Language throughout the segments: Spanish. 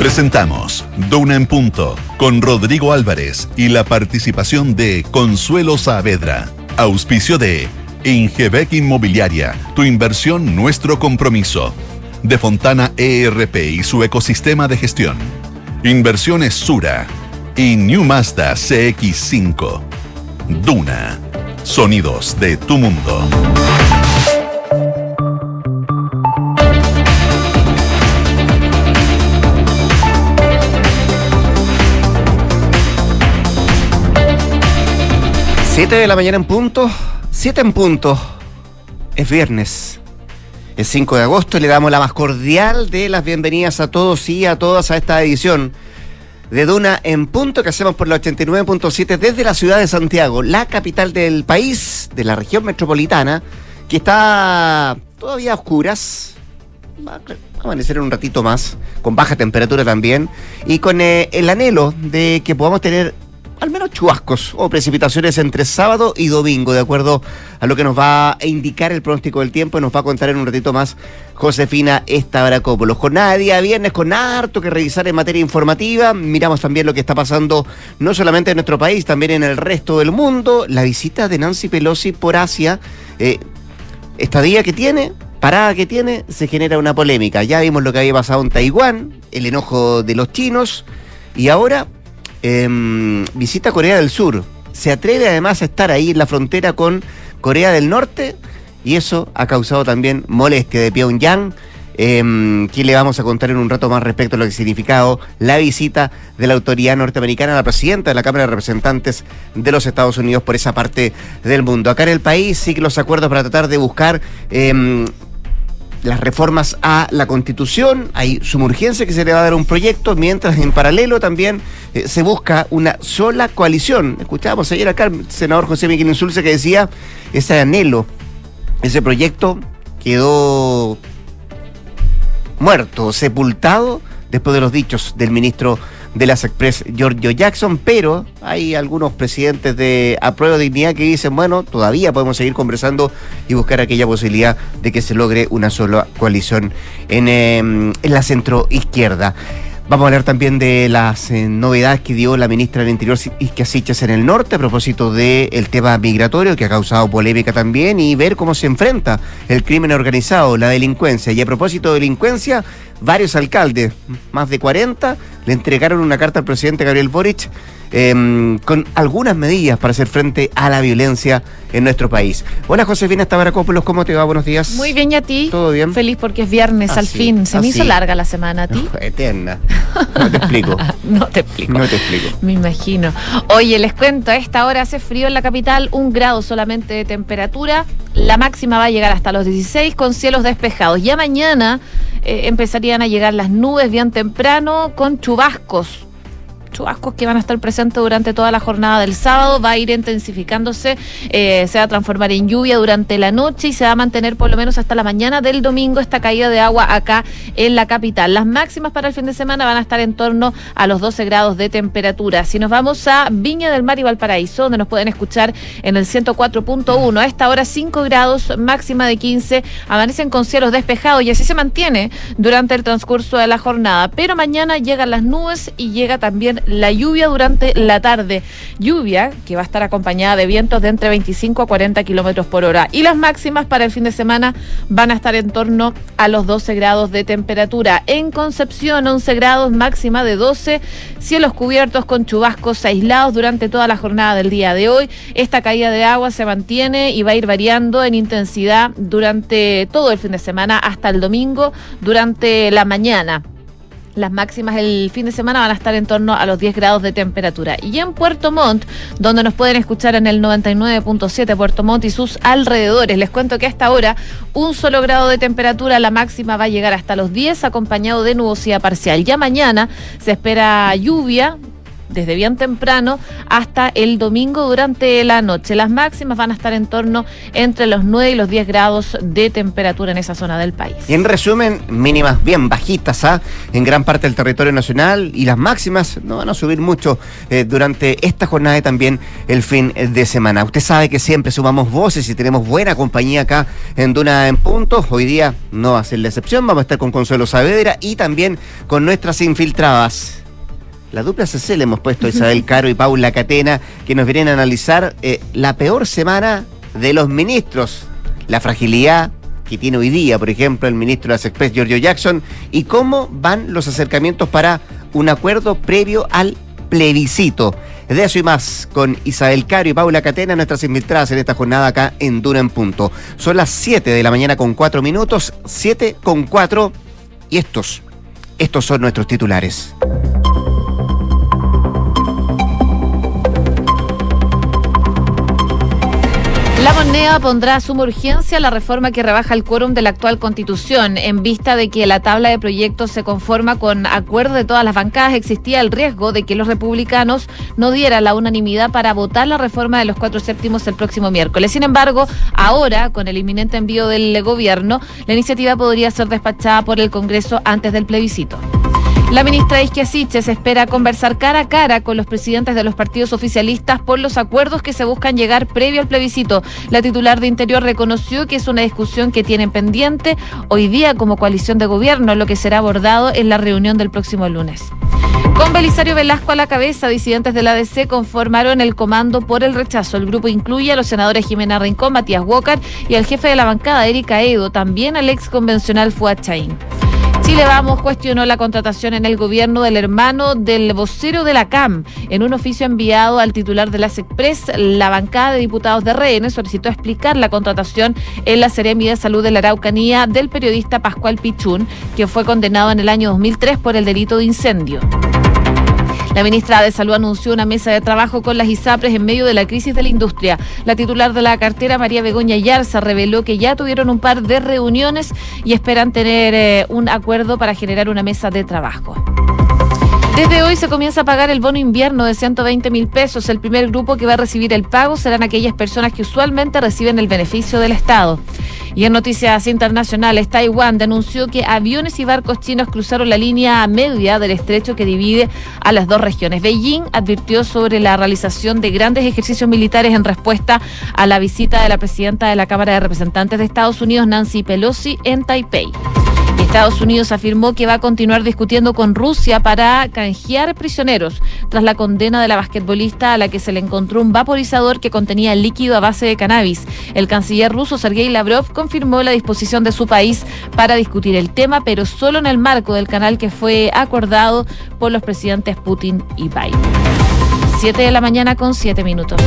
Presentamos Duna en Punto con Rodrigo Álvarez y la participación de Consuelo Saavedra. Auspicio de Ingebec Inmobiliaria, tu inversión, nuestro compromiso. De Fontana ERP y su ecosistema de gestión. Inversiones Sura y New Mazda CX5. Duna. Sonidos de tu mundo. Siete de la mañana en punto, siete en punto. Es viernes. Es 5 de agosto y le damos la más cordial de las bienvenidas a todos y a todas a esta edición de Duna en punto que hacemos por la 89.7 desde la ciudad de Santiago, la capital del país, de la región metropolitana, que está todavía a oscuras. Va a amanecer en un ratito más, con baja temperatura también, y con eh, el anhelo de que podamos tener al menos chubascos o precipitaciones entre sábado y domingo, de acuerdo a lo que nos va a indicar el pronóstico del tiempo y nos va a contar en un ratito más Josefina Estabracópolos. Jornada de día viernes con harto que revisar en materia informativa. Miramos también lo que está pasando no solamente en nuestro país, también en el resto del mundo. La visita de Nancy Pelosi por Asia, eh, estadía que tiene, parada que tiene, se genera una polémica. Ya vimos lo que había pasado en Taiwán, el enojo de los chinos, y ahora eh, visita Corea del Sur. Se atreve además a estar ahí en la frontera con Corea del Norte y eso ha causado también molestia de Pyongyang. Eh, que le vamos a contar en un rato más respecto a lo que significado la visita de la autoridad norteamericana a la presidenta de la Cámara de Representantes de los Estados Unidos por esa parte del mundo. Acá en el país siguen los acuerdos para tratar de buscar eh, las reformas a la Constitución, hay sumurgencia que se le va a dar un proyecto, mientras en paralelo también eh, se busca una sola coalición. Escuchábamos ayer acá al senador José Miguel Insulce que decía, ese anhelo, ese proyecto quedó muerto, sepultado, después de los dichos del ministro de las Express, Giorgio Jackson, pero hay algunos presidentes de Apruebo Dignidad que dicen, bueno, todavía podemos seguir conversando y buscar aquella posibilidad de que se logre una sola coalición en, eh, en la centro izquierda. Vamos a hablar también de las eh, novedades que dio la ministra del Interior, Isquia Siches, en el norte, a propósito del tema migratorio, que ha causado polémica también, y ver cómo se enfrenta el crimen organizado, la delincuencia. Y a propósito de delincuencia, varios alcaldes, más de 40, le entregaron una carta al presidente Gabriel Boric eh, con algunas medidas para hacer frente a la violencia en nuestro país. Hola Josefina Tabaracópolos, ¿cómo te va? Buenos días. Muy bien, ¿y a ti? ¿Todo bien? Feliz porque es viernes al Así, fin. Se me así. hizo larga la semana a ti. Uf, eterna. No te explico. no te explico. No te explico. Me imagino. Oye, les cuento, a esta hora hace frío en la capital, un grado solamente de temperatura. La máxima va a llegar hasta los 16 con cielos despejados. Ya mañana eh, empezarían a llegar las nubes bien temprano con chubascos chubascos que van a estar presentes durante toda la jornada del sábado, va a ir intensificándose, eh, se va a transformar en lluvia durante la noche y se va a mantener por lo menos hasta la mañana del domingo esta caída de agua acá en la capital. Las máximas para el fin de semana van a estar en torno a los 12 grados de temperatura. Si nos vamos a Viña del Mar y Valparaíso, donde nos pueden escuchar en el 104.1, a esta hora 5 grados, máxima de 15, amanecen con cielos despejados y así se mantiene durante el transcurso de la jornada. Pero mañana llegan las nubes y llega también la lluvia durante la tarde. Lluvia que va a estar acompañada de vientos de entre 25 a 40 kilómetros por hora. Y las máximas para el fin de semana van a estar en torno a los 12 grados de temperatura. En Concepción, 11 grados, máxima de 12. Cielos cubiertos con chubascos aislados durante toda la jornada del día de hoy. Esta caída de agua se mantiene y va a ir variando en intensidad durante todo el fin de semana hasta el domingo, durante la mañana. Las máximas el fin de semana van a estar en torno a los 10 grados de temperatura. Y en Puerto Montt, donde nos pueden escuchar en el 99.7 Puerto Montt y sus alrededores, les cuento que hasta ahora un solo grado de temperatura, la máxima va a llegar hasta los 10 acompañado de nubosidad parcial. Ya mañana se espera lluvia desde bien temprano hasta el domingo durante la noche. Las máximas van a estar en torno entre los 9 y los 10 grados de temperatura en esa zona del país. Y en resumen, mínimas bien bajitas ¿ah? en gran parte del territorio nacional y las máximas no van a subir mucho eh, durante esta jornada y también el fin de semana. Usted sabe que siempre sumamos voces y tenemos buena compañía acá en Duna en Punto. Hoy día no va a ser la excepción, vamos a estar con Consuelo Saavedra y también con nuestras infiltradas la dupla CC le hemos puesto a Isabel Caro y Paula Catena, que nos vienen a analizar eh, la peor semana de los ministros, la fragilidad que tiene hoy día, por ejemplo, el ministro de las Express, Giorgio Jackson, y cómo van los acercamientos para un acuerdo previo al plebiscito. De eso y más con Isabel Caro y Paula Catena, nuestras infiltradas en esta jornada acá en Dura en Punto. Son las 7 de la mañana con 4 minutos, 7 con 4, y estos, estos son nuestros titulares. Moneda pondrá suma urgencia la reforma que rebaja el quórum de la actual constitución. En vista de que la tabla de proyectos se conforma con acuerdo de todas las bancadas, existía el riesgo de que los republicanos no dieran la unanimidad para votar la reforma de los cuatro séptimos el próximo miércoles. Sin embargo, ahora, con el inminente envío del gobierno, la iniciativa podría ser despachada por el Congreso antes del plebiscito. La ministra Isquia Siches espera conversar cara a cara con los presidentes de los partidos oficialistas por los acuerdos que se buscan llegar previo al plebiscito. La titular de Interior reconoció que es una discusión que tienen pendiente hoy día como coalición de gobierno, lo que será abordado en la reunión del próximo lunes. Con Belisario Velasco a la cabeza, disidentes de la ADC conformaron el comando por el rechazo. El grupo incluye a los senadores Jimena Rincón, Matías Walker y al jefe de la bancada, Erika Edo, también al ex convencional Fuad Chaín. Chile Vamos cuestionó la contratación en el gobierno del hermano del vocero de la CAM. En un oficio enviado al titular de las Express, la bancada de diputados de RN solicitó explicar la contratación en la Seremi de Salud de la Araucanía del periodista Pascual Pichún, que fue condenado en el año 2003 por el delito de incendio. La ministra de Salud anunció una mesa de trabajo con las ISAPRES en medio de la crisis de la industria. La titular de la cartera, María Begoña Yarza, reveló que ya tuvieron un par de reuniones y esperan tener eh, un acuerdo para generar una mesa de trabajo. Desde hoy se comienza a pagar el bono invierno de 120 mil pesos. El primer grupo que va a recibir el pago serán aquellas personas que usualmente reciben el beneficio del Estado. Y en noticias internacionales, Taiwán denunció que aviones y barcos chinos cruzaron la línea media del estrecho que divide a las dos regiones. Beijing advirtió sobre la realización de grandes ejercicios militares en respuesta a la visita de la presidenta de la Cámara de Representantes de Estados Unidos, Nancy Pelosi, en Taipei. Estados Unidos afirmó que va a continuar discutiendo con Rusia para canjear prisioneros tras la condena de la basquetbolista a la que se le encontró un vaporizador que contenía líquido a base de cannabis. El canciller ruso Sergei Lavrov confirmó la disposición de su país para discutir el tema, pero solo en el marco del canal que fue acordado por los presidentes Putin y Biden. Siete de la mañana con siete minutos.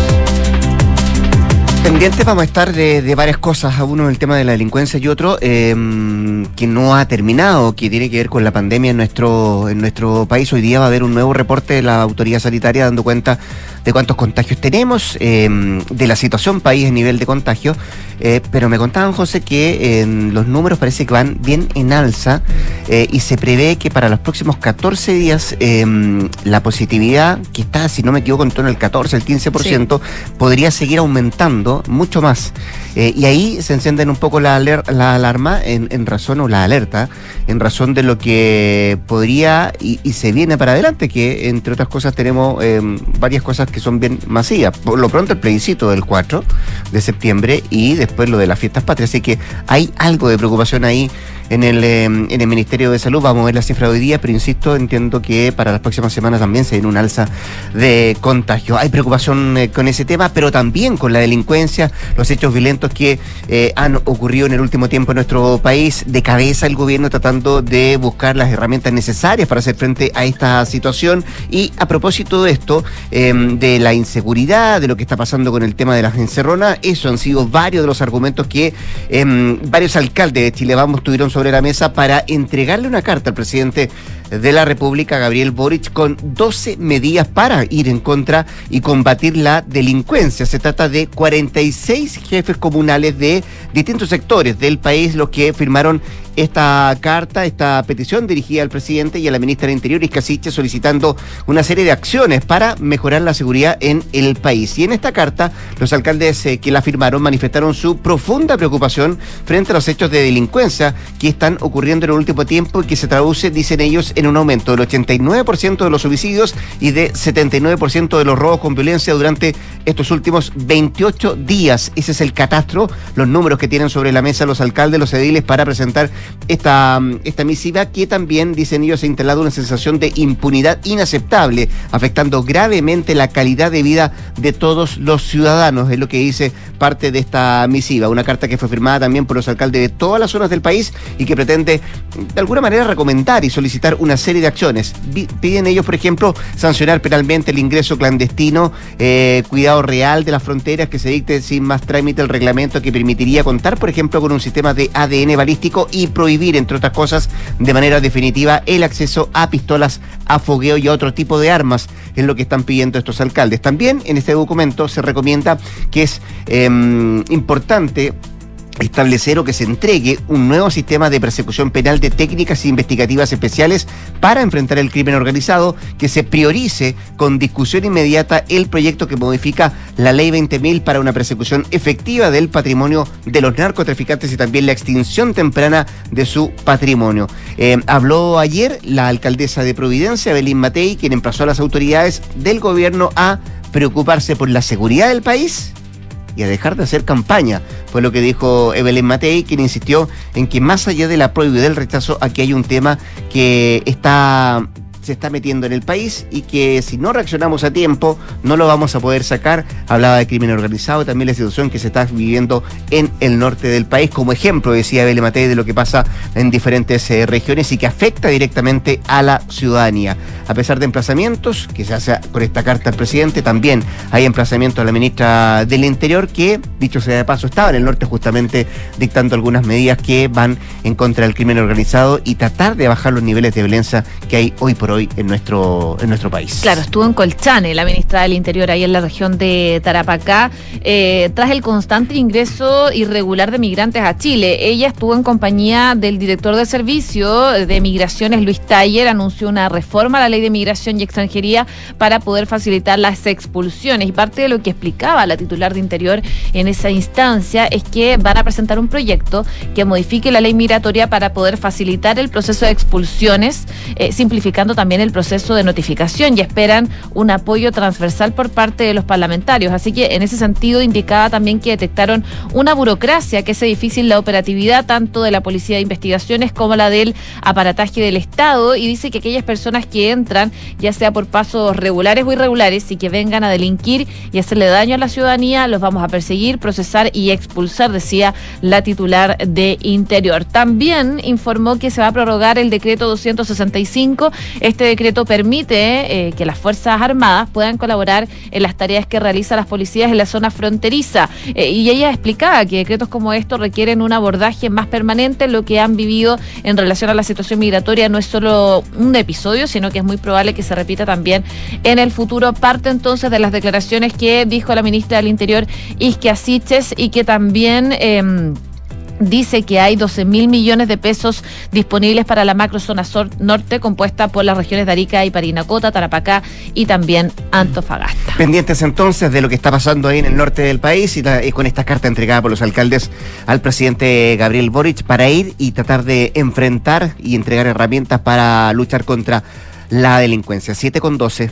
Pendientes vamos a estar de, varias cosas, uno el tema de la delincuencia y otro em, que no ha terminado, que tiene que ver con la pandemia en nuestro, en nuestro país. Hoy día va a haber un nuevo reporte de la autoridad sanitaria dando cuenta de cuántos contagios tenemos, em, de la situación país en nivel de contagio, eh, pero me contaban, José, que en los números parece que van bien en alza eh, y se prevé que para los próximos 14 días em, la positividad, que está, si no me equivoco, en torno al 14, el 15%, podría seguir aumentando mucho más. Eh, y ahí se encienden un poco la, la alarma en, razón, o la alerta, en razón de lo que podría y, y se viene para adelante, que entre otras cosas tenemos em, varias cosas que son bien masivas. Por lo pronto el plebiscito del 4 de septiembre y después lo de las fiestas patrias. Así que hay algo de preocupación ahí en el, em, en el Ministerio de Salud. Vamos a ver la cifra de hoy día, pero insisto, entiendo que para las próximas semanas también se viene un alza de contagio. Hay preocupación eh, con ese tema, pero también con la delincuencia, los hechos violentos que eh, han ocurrido en el último tiempo en nuestro país. De cabeza el gobierno tratando de buscar las herramientas necesarias para hacer frente a esta situación. Y a propósito de esto, em, de la inseguridad, de lo que está pasando con el tema de las encerronas, eso han sido varios de los argumentos que em, varios alcaldes de Chile Vamos tuvieron sobre la mesa para entregarle una carta al presidente de la República, Gabriel Boric, con 12 medidas para ir en contra y combatir la delincuencia. Se trata de 46 jefes comunales de distintos sectores del país los que firmaron esta carta, esta petición dirigida al presidente y a la ministra del Interior, Iscasiche, solicitando una serie de acciones para mejorar la seguridad en el país. Y en esta carta, los alcaldes eh, que la firmaron manifestaron su profunda preocupación frente a los hechos de delincuencia que están ocurriendo en el último tiempo y que se traduce, dicen ellos, en un aumento del 89% de los homicidios y de 79% de los robos con violencia durante estos últimos 28 días. Ese es el catastro, los números que tienen sobre la mesa los alcaldes, los ediles para presentar esta, esta misiva que también, dicen ellos, ha instalado una sensación de impunidad inaceptable, afectando gravemente la calidad de vida de todos los ciudadanos, es lo que dice parte de esta misiva, una carta que fue firmada también por los alcaldes de todas las zonas del país y que pretende de alguna manera recomendar y solicitar una serie de acciones. Piden ellos, por ejemplo, sancionar penalmente el ingreso clandestino, eh, cuidado real de las fronteras, que se dicte sin más trámite el reglamento que permitiría contar, por ejemplo, con un sistema de ADN balístico y prohibir, entre otras cosas, de manera definitiva el acceso a pistolas a fogueo y a otro tipo de armas, es lo que están pidiendo estos alcaldes. También en este documento se recomienda que es em, importante establecer o que se entregue un nuevo sistema de persecución penal de técnicas investigativas especiales para enfrentar el crimen organizado, que se priorice con discusión inmediata el proyecto que modifica la ley 20.000 para una persecución efectiva del patrimonio de los narcotraficantes y también la extinción temprana de su patrimonio. Eh, habló ayer la alcaldesa de Providencia, Belín Matei, quien emplazó a las autoridades del gobierno a preocuparse por la seguridad del país y a dejar de hacer campaña, fue lo que dijo Evelyn Matei, quien insistió en que más allá de la y del rechazo, aquí hay un tema que está se está metiendo en el país y que si no reaccionamos a tiempo no lo vamos a poder sacar. Hablaba de crimen organizado, también la situación que se está viviendo en el norte del país, como ejemplo, decía Bele Matei, de lo que pasa en diferentes eh, regiones y que afecta directamente a la ciudadanía. A pesar de emplazamientos que se hace con esta carta al presidente, también hay emplazamientos a la ministra del Interior que, dicho sea de paso, estaba en el norte justamente dictando algunas medidas que van en contra del crimen organizado y tratar de bajar los niveles de violencia que hay hoy por hoy en nuestro, en nuestro país. Claro, estuvo en Colchane, la ministra del Interior, ahí en la región de Tarapacá, eh, tras el constante ingreso irregular de migrantes a Chile. Ella estuvo en compañía del director de servicio de migraciones, Luis Taller, anunció una reforma a la ley de migración y extranjería para poder facilitar las expulsiones. Y parte de lo que explicaba la titular de Interior en esa instancia es que van a presentar un proyecto que modifique la ley migratoria para poder facilitar el proceso de expulsiones, eh, simplificando también también el proceso de notificación y esperan un apoyo transversal por parte de los parlamentarios. Así que en ese sentido indicaba también que detectaron una burocracia que hace difícil la operatividad tanto de la Policía de Investigaciones como la del aparataje del Estado y dice que aquellas personas que entran, ya sea por pasos regulares o irregulares, y que vengan a delinquir y hacerle daño a la ciudadanía, los vamos a perseguir, procesar y expulsar, decía la titular de Interior. También informó que se va a prorrogar el decreto 265. Este decreto permite eh, que las Fuerzas Armadas puedan colaborar en las tareas que realizan las policías en la zona fronteriza. Eh, y ella explicaba que decretos como estos requieren un abordaje más permanente. Lo que han vivido en relación a la situación migratoria no es solo un episodio, sino que es muy probable que se repita también en el futuro. Parte entonces de las declaraciones que dijo la ministra del Interior, Isque Siches, y que también... Em, dice que hay 12 mil millones de pesos disponibles para la macrozona norte compuesta por las regiones de Arica y Parinacota, Tarapacá y también Antofagasta. Pendientes entonces de lo que está pasando ahí en el norte del país y, con esta carta entregada por los alcaldes al presidente Gabriel Boric para ir y tratar de enfrentar y entregar herramientas para luchar contra la delincuencia. 7 con 12.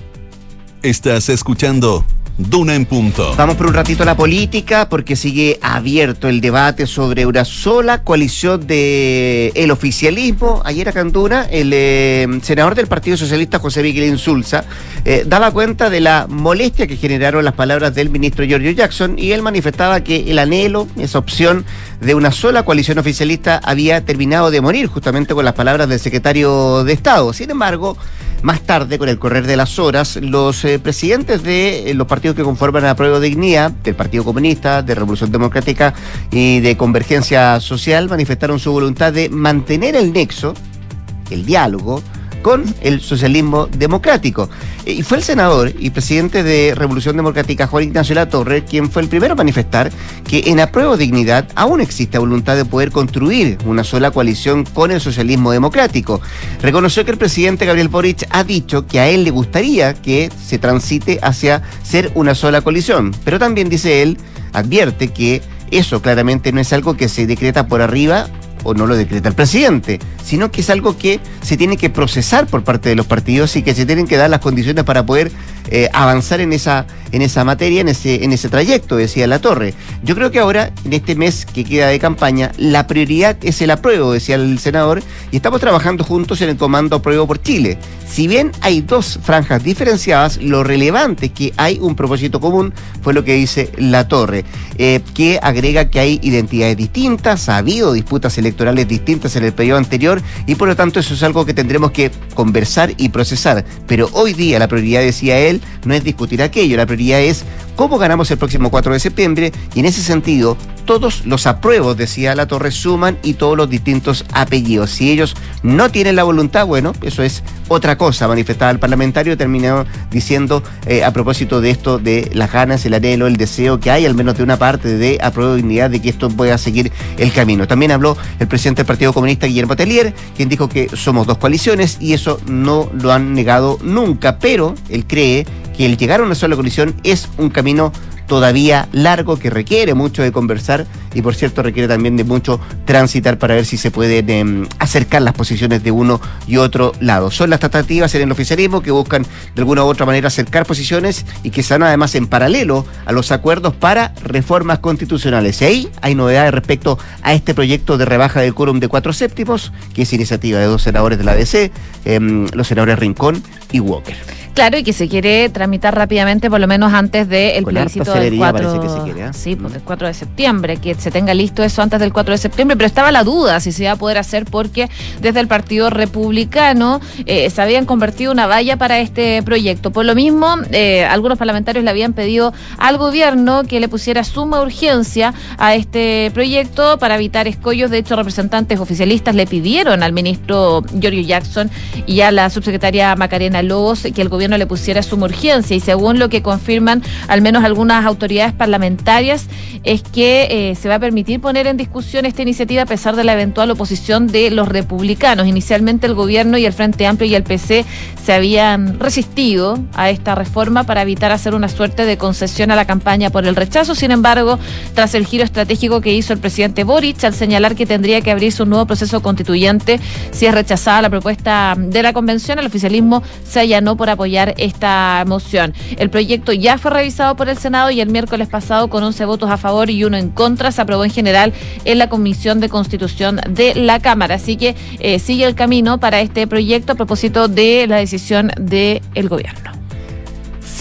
Estás escuchando Duna en punto. Vamos por un ratito a la política porque sigue abierto el debate sobre una sola coalición de el oficialismo. Ayer acá en el eh, senador del Partido Socialista José Miguel Insulza eh, daba cuenta de la molestia que generaron las palabras del ministro Giorgio Jackson y él manifestaba que el anhelo, esa opción de una sola coalición oficialista había terminado de morir justamente con las palabras del secretario de Estado. Sin embargo, más tarde, con el correr de las horas, los eh, presidentes de los partidos que conforman la Prueba de Dignidad, del Partido Comunista, de Revolución Democrática y de Convergencia Social, manifestaron su voluntad de mantener el nexo, el diálogo, con el socialismo democrático. Eh, y fue el senador y presidente de Revolución Democrática, Juan Ignacio Latorre, quien fue el primero a manifestar que en apruebo dignidad aún existe voluntad de poder construir una sola coalición con el socialismo democrático. Reconoció que el presidente Gabriel Boric ha dicho que a él le gustaría que se transite hacia ser una sola coalición, pero también dice él, advierte que eso claramente no es algo que se decreta por arriba o no lo decreta el presidente, sino que es algo que se tiene que procesar por parte de los partidos y que se tienen que dar las condiciones para poder eh, avanzar en esa, en esa materia, en ese, en ese trayecto, decía La Torre. Yo creo que ahora, en este mes que queda de campaña, la prioridad es el apruebo, decía el senador, y estamos trabajando juntos en el Comando Apruebo por Chile. Si bien hay dos franjas diferenciadas, lo relevante es que hay un propósito común, fue lo que dice La Torre, eh, que agrega que hay identidades distintas, ha habido disputas electorales distintas en el periodo anterior, y por lo tanto eso es algo que tendremos que conversar y procesar. Pero hoy día la prioridad, decía él, no es discutir aquello, la prioridad es cómo ganamos el próximo 4 de septiembre y en ese sentido todos los apruebos, decía la Torre, suman y todos los distintos apellidos. Si ellos no tienen la voluntad, bueno, eso es otra cosa. Manifestaba el parlamentario, terminó diciendo eh, a propósito de esto, de las ganas, el anhelo, el deseo que hay, al menos de una parte de apruebo dignidad, de que esto pueda seguir el camino. También habló el presidente del Partido Comunista, Guillermo Telier, quien dijo que somos dos coaliciones y eso no lo han negado nunca, pero él cree que el llegar a una sola coalición es un camino todavía largo que requiere mucho de conversar y por cierto requiere también de mucho transitar para ver si se pueden em, acercar las posiciones de uno y otro lado. Son las tratativas en el oficialismo que buscan de alguna u otra manera acercar posiciones y que están además en paralelo a los acuerdos para reformas constitucionales. Y ahí hay novedades respecto a este proyecto de rebaja del quórum de cuatro séptimos, que es iniciativa de dos senadores de la DC, em, los senadores Rincón y Walker. Claro, y que se quiere tramitar rápidamente, por lo menos antes del plebiscito del 4, ¿eh? sí, pues, del 4 de septiembre, que se tenga listo eso antes del 4 de septiembre, pero estaba la duda si se iba a poder hacer porque desde el Partido Republicano eh, se habían convertido una valla para este proyecto. Por lo mismo, eh, algunos parlamentarios le habían pedido al gobierno que le pusiera suma urgencia a este proyecto para evitar escollos. De hecho, representantes oficialistas le pidieron al ministro Giorgio Jackson y a la subsecretaria Macarena Lobos que el gobierno gobierno le pusiera suma urgencia y según lo que confirman al menos algunas autoridades parlamentarias es que eh, se va a permitir poner en discusión esta iniciativa a pesar de la eventual oposición de los republicanos. Inicialmente el gobierno y el Frente Amplio y el PC se habían resistido a esta reforma para evitar hacer una suerte de concesión a la campaña por el rechazo. Sin embargo, tras el giro estratégico que hizo el presidente Boric al señalar que tendría que abrirse un nuevo proceso constituyente si es rechazada la propuesta de la convención, el oficialismo se allanó por apoyar esta moción. El proyecto ya fue revisado por el Senado y el miércoles pasado con 11 votos a favor y uno en contra se aprobó en general en la Comisión de Constitución de la Cámara. Así que eh, sigue el camino para este proyecto a propósito de la decisión del gobierno.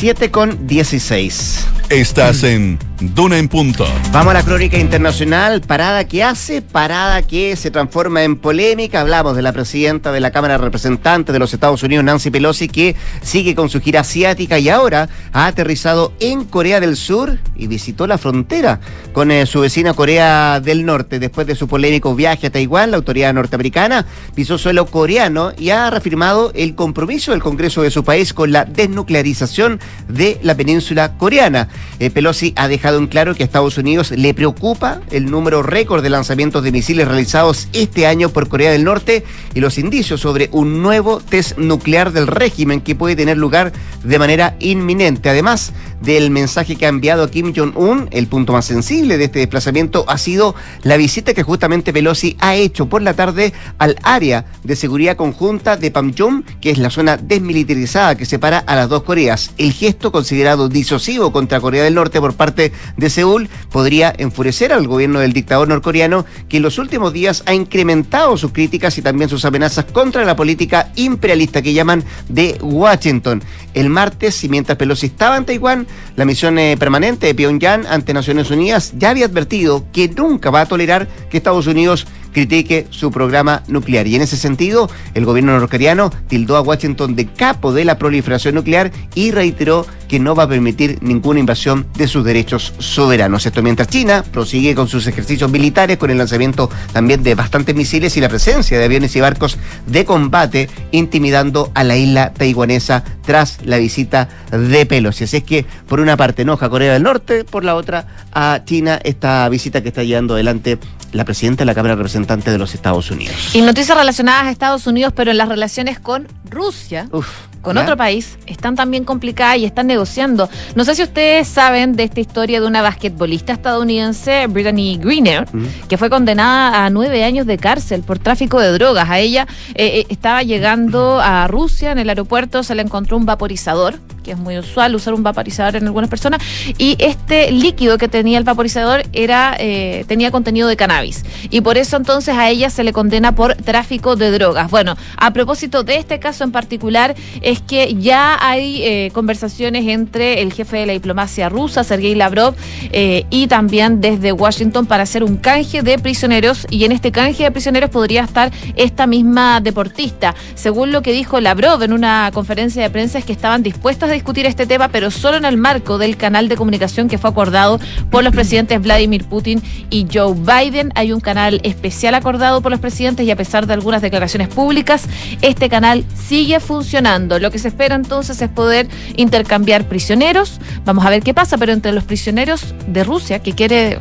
7 con 16. Estás en Duna en Punto. Vamos a la crónica internacional. Parada que hace, parada que se transforma en polémica. Hablamos de la presidenta de la Cámara de Representantes de los Estados Unidos, Nancy Pelosi, que sigue con su gira asiática y ahora ha aterrizado en Corea del Sur y visitó la frontera con eh, su vecina Corea del Norte. Después de su polémico viaje a Taiwán, la autoridad norteamericana pisó suelo coreano y ha reafirmado el compromiso del Congreso de su país con la desnuclearización de la península coreana. Eh, Pelosi ha dejado en claro que a Estados Unidos le preocupa el número récord de lanzamientos de misiles realizados este año por Corea del Norte y los indicios sobre un nuevo test nuclear del régimen que puede tener lugar de manera inminente. Además del mensaje que ha enviado Kim Jong-un, el punto más sensible de este desplazamiento ha sido la visita que justamente Pelosi ha hecho por la tarde al área de seguridad conjunta de Panmunjom, que es la zona desmilitarizada que separa a las dos Coreas. Gesto considerado disocivo contra Corea del Norte por parte de Seúl podría enfurecer al gobierno del dictador norcoreano, que en los últimos días ha incrementado sus críticas y también sus amenazas contra la política imperialista que llaman de Washington. El martes, y mientras Pelosi estaba en Taiwán, la misión eh, permanente de Pyongyang ante Naciones Unidas ya había advertido que nunca va a tolerar que Estados Unidos critique su programa nuclear. Y en ese sentido, el gobierno norcoreano tildó a Washington de capo de la proliferación nuclear y reiteró que no va a permitir ninguna invasión de sus derechos soberanos. Esto mientras China prosigue con sus ejercicios militares, con el lanzamiento también de bastantes misiles y la presencia de aviones y barcos de combate, intimidando a la isla taiwanesa tras la visita de Pelosi. Así es que, por una parte, enoja a Corea del Norte, por la otra, a China, esta visita que está llevando adelante la presidenta de la Cámara de Representantes de los Estados Unidos. Y noticias relacionadas a Estados Unidos, pero en las relaciones con Rusia. Uf con otro país están también complicadas y están negociando. No sé si ustedes saben de esta historia de una basquetbolista estadounidense, Brittany Greener, que fue condenada a nueve años de cárcel por tráfico de drogas. A ella eh, eh, estaba llegando a Rusia en el aeropuerto, se le encontró un vaporizador, que es muy usual usar un vaporizador en algunas personas, y este líquido que tenía el vaporizador era eh, tenía contenido de cannabis. Y por eso entonces a ella se le condena por tráfico de drogas. Bueno, a propósito de este caso en particular, es que ya hay eh, conversaciones entre el jefe de la diplomacia rusa, Sergei Lavrov, eh, y también desde Washington para hacer un canje de prisioneros. Y en este canje de prisioneros podría estar esta misma deportista. Según lo que dijo Lavrov en una conferencia de prensa, es que estaban dispuestas discutir este tema, pero solo en el marco del canal de comunicación que fue acordado por los presidentes Vladimir Putin y Joe Biden. Hay un canal especial acordado por los presidentes y a pesar de algunas declaraciones públicas, este canal sigue funcionando. Lo que se espera entonces es poder intercambiar prisioneros. Vamos a ver qué pasa, pero entre los prisioneros de Rusia que quiere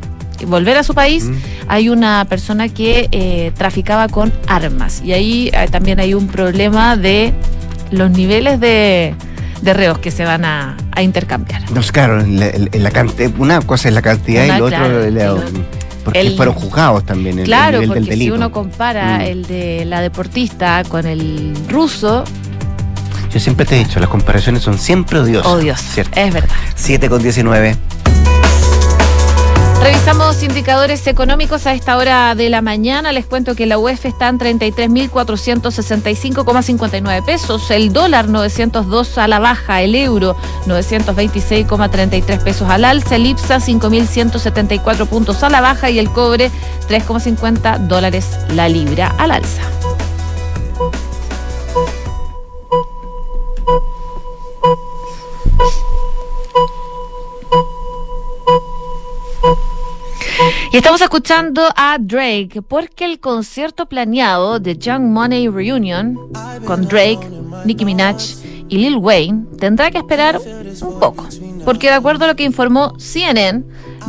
volver a su país, mm. hay una persona que eh, traficaba con armas. Y ahí eh, también hay un problema de los niveles de, reos que se van a, intercambiar. No, claro, una cosa es la cantidad y lo otro porque fueron juzgados también. Claro, porque si uno compara mm. el de la deportista con el ruso, yo siempre te he dicho, las comparaciones son siempre odiosas. Odiosas, es verdad. 7 con 19. Revisamos indicadores económicos a esta hora de la mañana. Les cuento que la UEF está en 33.465,59 pesos, el dólar 902 a la baja, el euro 926,33 pesos al alza, el IPSA 5.174 puntos a la baja y el cobre 3,50 dólares la libra al alza. Y estamos escuchando a Drake porque el concierto planeado de Young Money Reunion con Drake, Nicki Minaj y Lil Wayne tendrá que esperar un poco. Porque de acuerdo a lo que informó CNN,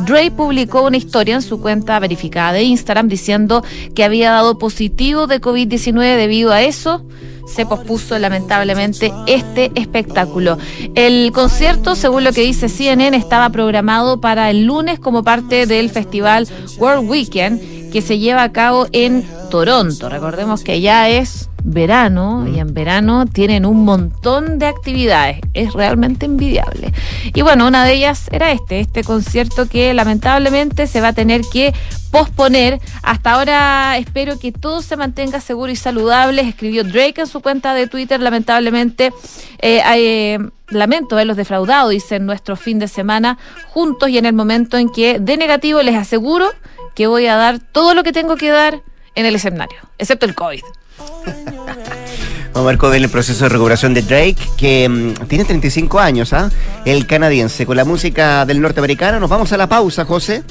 Drake publicó una historia en su cuenta verificada de Instagram diciendo que había dado positivo de COVID-19 debido a eso se pospuso lamentablemente este espectáculo. El concierto, según lo que dice CNN, estaba programado para el lunes como parte del festival World Weekend que se lleva a cabo en Toronto. Recordemos que ya es verano y en verano tienen un montón de actividades. Es realmente envidiable. Y bueno, una de ellas era este, este concierto que lamentablemente se va a tener que posponer. Hasta ahora espero que todo se mantenga seguro y saludable. Escribió Drake en su cuenta de Twitter. Lamentablemente, eh, eh, lamento haberlos defraudado, dice en nuestro fin de semana juntos y en el momento en que de negativo les aseguro que voy a dar todo lo que tengo que dar en el escenario, excepto el COVID. Vamos a ver cómo viene el proceso de recuperación de Drake, que mm, tiene 35 años, ¿ah? El canadiense. Con la música del norteamericano, nos vamos a la pausa, José.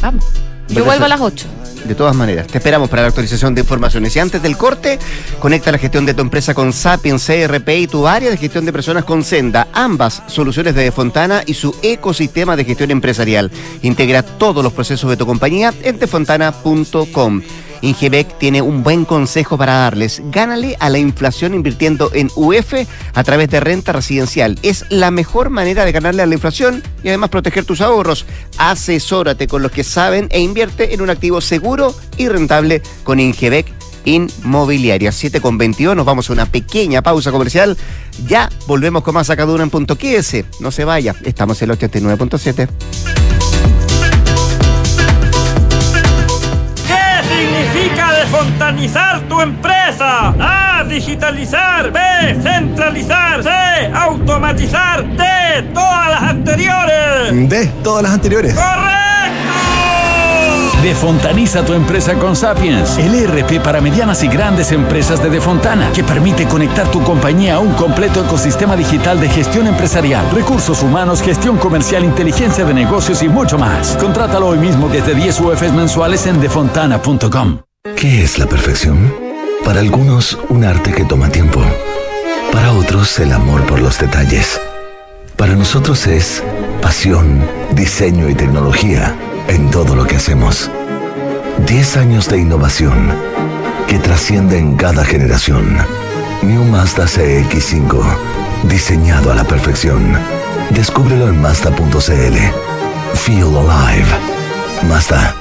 Vamos. Yo vuelvo a las 8. De todas maneras, te esperamos para la actualización de informaciones. Y antes del corte, conecta la gestión de tu empresa con Sapiens CRP y tu área de gestión de personas con Senda. Ambas soluciones de Fontana y su ecosistema de gestión empresarial. Integra todos los procesos de tu compañía en defontana.com. Ingebec tiene un buen consejo para darles. Gánale a la inflación invirtiendo en UF a través de renta residencial. Es la mejor manera de ganarle a la inflación y además proteger tus ahorros. Asesórate con los que saben e invierte en un activo seguro y rentable con Ingebec Inmobiliaria. 7 con 22, nos vamos a una pequeña pausa comercial. Ya volvemos con más sacadura en punto QS. No se vaya, estamos en el 89.7. Fontanizar tu empresa. A. Digitalizar. B. Centralizar. C. Automatizar. D. Todas las anteriores. D. Todas las anteriores. ¡Correcto! Defontaniza tu empresa con Sapiens, el ERP para medianas y grandes empresas de Defontana, que permite conectar tu compañía a un completo ecosistema digital de gestión empresarial, recursos humanos, gestión comercial, inteligencia de negocios y mucho más. Contrátalo hoy mismo desde 10 UFs mensuales en defontana.com. ¿Qué es la perfección? Para algunos, un arte que toma tiempo. Para otros, el amor por los detalles. Para nosotros es pasión, diseño y tecnología en todo lo que hacemos. 10 años de innovación que trasciende en cada generación. New Mazda CX5, diseñado a la perfección. Descúbrelo en Mazda.cl. Feel alive. Mazda.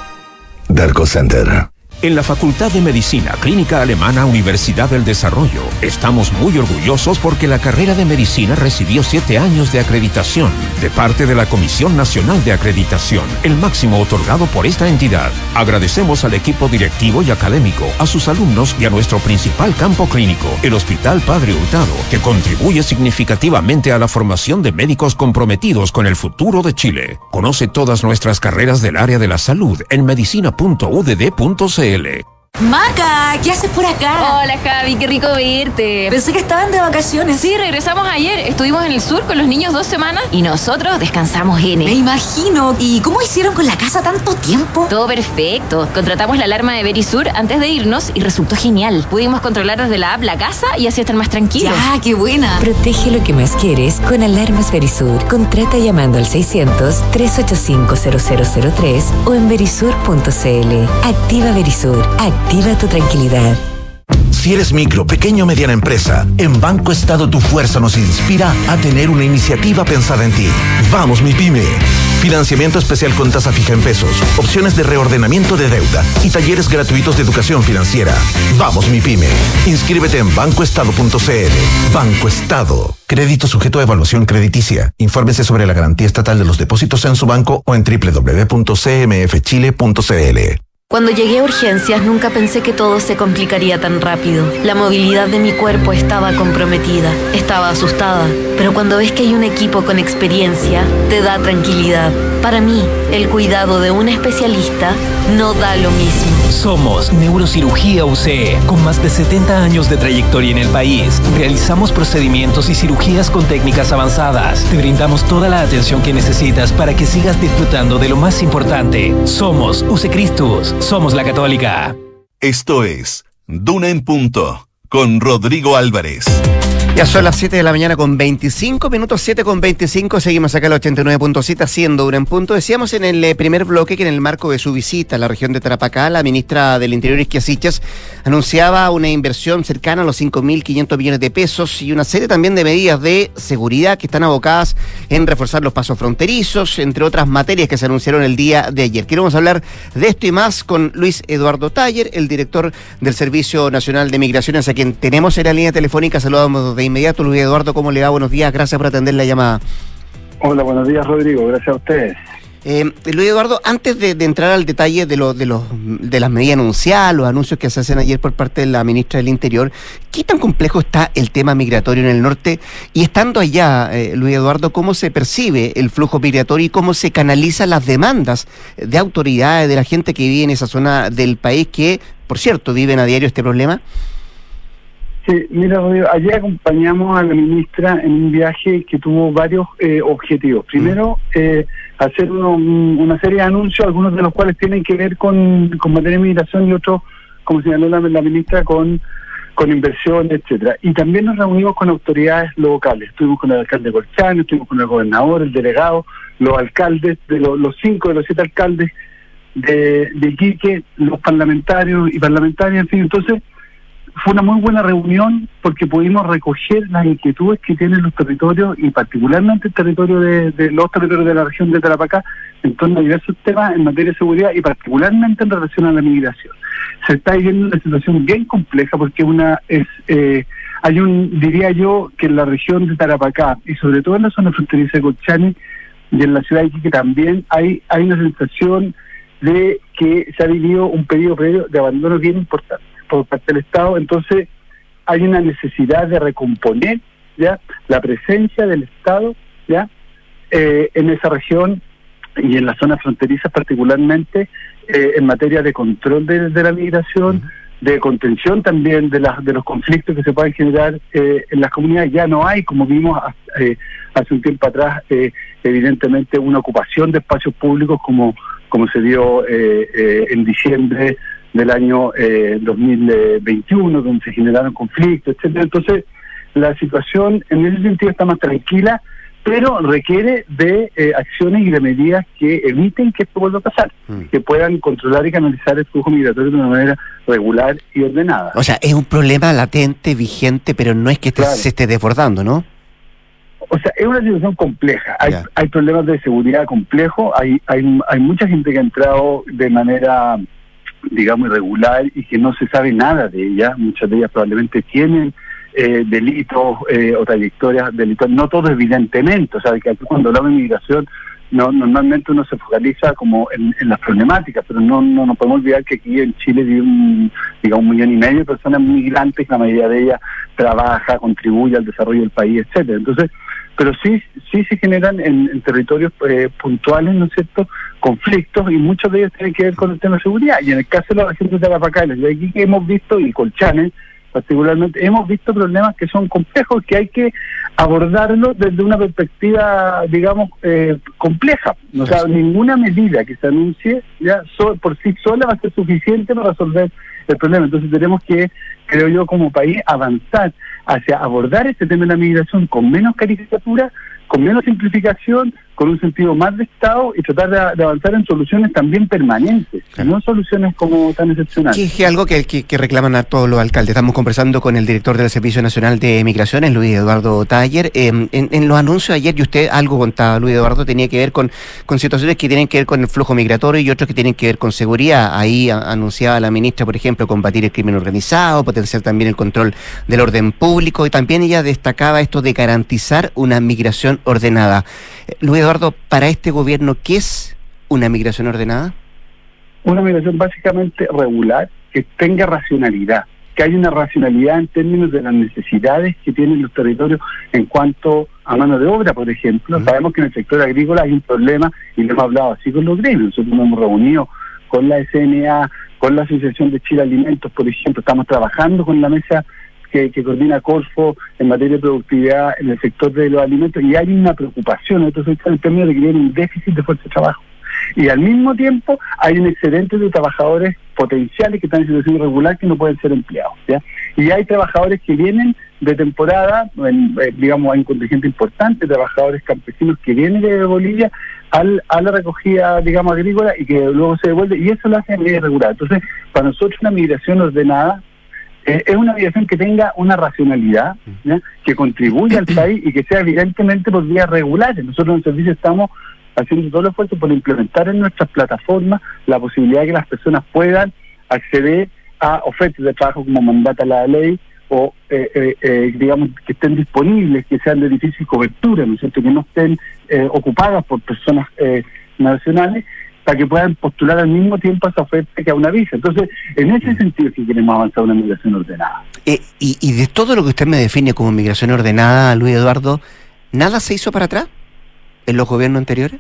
Darko Center. En la Facultad de Medicina Clínica Alemana Universidad del Desarrollo estamos muy orgullosos porque la carrera de medicina recibió siete años de acreditación de parte de la Comisión Nacional de Acreditación, el máximo otorgado por esta entidad. Agradecemos al equipo directivo y académico, a sus alumnos y a nuestro principal campo clínico, el Hospital Padre Hurtado, que contribuye significativamente a la formación de médicos comprometidos con el futuro de Chile. Conoce todas nuestras carreras del área de la salud en medicina.udd.cl. L. Maca, ¿qué haces por acá? Hola Javi, qué rico verte. Pensé que estaban de vacaciones. Sí, regresamos ayer. Estuvimos en el sur con los niños dos semanas y nosotros descansamos en Me imagino. ¿Y cómo hicieron con la casa tanto tiempo? Todo perfecto. Contratamos la alarma de Verisur antes de irnos y resultó genial. Pudimos controlar desde la app la casa y así estar más tranquilos. Ya, qué buena. Protege lo que más quieres con alarmas Verisur. Contrata llamando al 600-385-0003 o en verisur.cl. Activa Verisur. Activa tu tranquilidad. Si eres micro, pequeño o mediana empresa, en Banco Estado tu fuerza nos inspira a tener una iniciativa pensada en ti. Vamos, mi pyme. Financiamiento especial con tasa fija en pesos, opciones de reordenamiento de deuda y talleres gratuitos de educación financiera. Vamos, mi pyme. Inscríbete en bancoestado.cl. Banco Estado. Crédito sujeto a evaluación crediticia. Infórmese sobre la garantía estatal de los depósitos en su banco o en www.cmfchile.cl. Cuando llegué a urgencias nunca pensé que todo se complicaría tan rápido. La movilidad de mi cuerpo estaba comprometida, estaba asustada, pero cuando ves que hay un equipo con experiencia, te da tranquilidad. Para mí, el cuidado de un especialista no da lo mismo. Somos Neurocirugía UCE, con más de 70 años de trayectoria en el país. Realizamos procedimientos y cirugías con técnicas avanzadas. Te brindamos toda la atención que necesitas para que sigas disfrutando de lo más importante. Somos UCE Cristus. Somos la Católica. Esto es Duna en Punto con Rodrigo Álvarez. Ya son las 7 de la mañana con 25 minutos, 7 con 25. Seguimos acá al 89.7 haciendo Duna en Punto. Decíamos en el primer bloque que en el marco de su visita a la región de Tarapacá, la ministra del Interior, Isquiasichas, anunciaba una inversión cercana a los 5.500 millones de pesos y una serie también de medidas de seguridad que están abocadas en reforzar los pasos fronterizos, entre otras materias que se anunciaron el día de ayer. Queremos hablar de esto y más con Luis Eduardo Taller, el director del Servicio Nacional de Migraciones, a quien tenemos en la línea telefónica. Saludamos de inmediato, Luis Eduardo, ¿cómo le va? Buenos días, gracias por atender la llamada. Hola, buenos días, Rodrigo, gracias a ustedes. Eh, Luis Eduardo, antes de, de entrar al detalle de, lo, de, los, de las medidas anunciadas, los anuncios que se hacen ayer por parte de la ministra del Interior, ¿qué tan complejo está el tema migratorio en el norte? Y estando allá, eh, Luis Eduardo, ¿cómo se percibe el flujo migratorio y cómo se canalizan las demandas de autoridades, de la gente que vive en esa zona del país que, por cierto, viven a diario este problema? Sí, mira, Rodrigo, ayer acompañamos a la ministra en un viaje que tuvo varios eh, objetivos. Primero, eh, hacer uno, una serie de anuncios, algunos de los cuales tienen que ver con, con materia de migración y otros, como señaló la, la ministra, con, con inversión, etcétera. Y también nos reunimos con autoridades locales. Estuvimos con el alcalde de Colchán, estuvimos con el gobernador, el delegado, los alcaldes, de los, los cinco de los siete alcaldes de, de Iquique, los parlamentarios y parlamentarias, en fin. Entonces, fue una muy buena reunión porque pudimos recoger las inquietudes que tienen los territorios y particularmente el territorio de, los territorios de la región de Tarapacá en torno a diversos temas en materia de seguridad y particularmente en relación a la migración. Se está viviendo una situación bien compleja porque una es eh, hay un diría yo que en la región de Tarapacá y sobre todo en la zona fronteriza de Colchani y en la ciudad de Iquique también hay hay una sensación de que se ha vivido un periodo previo de abandono bien importante por parte del Estado, entonces hay una necesidad de recomponer ya la presencia del Estado ya eh, en esa región y en las zonas fronterizas particularmente eh, en materia de control de, la migración, de contención también de, las de los conflictos que se pueden generar eh, en las comunidades. Ya no hay, como vimos eh, hace un tiempo atrás, eh, evidentemente una ocupación de espacios públicos como, como se dio en diciembre del año eh, 2021, donde se generaron conflictos, etcétera. Entonces, la situación en ese sentido está más tranquila, pero requiere de eh, acciones y de medidas que eviten que esto vuelva a pasar, que puedan controlar y canalizar el flujo migratorio de una manera regular y ordenada. O sea, es un problema latente, vigente, pero no es que este- Claro. se esté desbordando, ¿no? O sea, es una situación compleja. Hay, hay problemas de seguridad complejos, hay, hay, hay mucha gente que ha entrado de manera, digamos, irregular y que no se sabe nada de ella. Muchas de ellas probablemente tienen eh, delitos eh, o trayectorias delitos. No todo evidentemente. O sea, que aquí cuando hablamos de migración, no, normalmente uno se focaliza como en, en las problemáticas, pero no, no nos podemos olvidar que aquí en Chile vive un, digamos, un millón y medio de personas migrantes, la mayoría de ellas trabaja, contribuye al desarrollo del país, etcétera. Entonces, pero sí sí se generan en, en territorios eh, puntuales, ¿no es cierto?, conflictos y muchos de ellos tienen que ver con el tema de seguridad. Y en el caso de la región de Tarapacá, de aquí que hemos visto, y Colchanes particularmente, hemos visto problemas que son complejos, que hay que abordarlos desde una perspectiva, digamos, eh, compleja. O sea, ninguna medida que se anuncie ya so- por sí sola va a ser suficiente para resolver el problema. Entonces tenemos que, creo yo, como país, avanzar hacia abordar este tema de la migración con menos caricatura, con menos simplificación, con un sentido más de Estado y tratar de, de avanzar en soluciones también permanentes, no soluciones como tan excepcionales. Que es algo que, que, que reclaman a todos los alcaldes. Estamos conversando con el director del Servicio Nacional de Migraciones, Luis Eduardo Taller. Eh, en, en los anuncios de ayer, y usted algo contaba, Luis Eduardo, tenía que ver con, con situaciones que tienen que ver con el flujo migratorio y otros que tienen que ver con seguridad. Ahí a- anunciaba la ministra, por ejemplo, combatir el crimen organizado, potenciar también el control del orden público y también ella destacaba esto de garantizar una migración ordenada. Luis Eduardo, para este gobierno, ¿qué es una migración ordenada? una migración básicamente regular, que tenga racionalidad, que haya una racionalidad en términos de las necesidades que tienen los territorios en cuanto a mano de obra, por ejemplo. Sabemos que en el sector agrícola hay un problema y lo hemos hablado así con los gremios. Nosotros nos hemos reunido con la SNA, con la Asociación de Chile Alimentos, por ejemplo, estamos trabajando con la mesa que, que coordina Corfo en materia de productividad en el sector de los alimentos y hay una preocupación en estos sectores en términos de que tienen un déficit de fuerza de trabajo. Y al mismo tiempo hay un excedente de trabajadores potenciales que están en situación irregular que no pueden ser empleados. ¿ya? Y hay trabajadores que vienen de temporada, en, eh, digamos, hay un contingente importante trabajadores campesinos que vienen de Bolivia al, a la recogida, digamos, agrícola y que luego se devuelve, y eso lo hace en vía irregular. Entonces, para nosotros una migración ordenada eh, es una migración que tenga una racionalidad, que contribuya al país y que sea evidentemente por vías regulares. Nosotros en el servicio estamos haciendo todo el esfuerzo por implementar en nuestras plataformas la posibilidad de que las personas puedan acceder a ofertas de trabajo como mandata la ley o, eh, eh, eh, digamos, que estén disponibles, que sean de difícil cobertura, ¿no es cierto?, que no estén eh, ocupadas por personas eh, nacionales, para que puedan postular al mismo tiempo a esa oferta que a una visa. Entonces, en ese sentido sí queremos avanzar una migración ordenada. Eh, y, y de todo lo que usted me define como migración ordenada, Luis Eduardo, ¿nada se hizo para atrás en los gobiernos anteriores?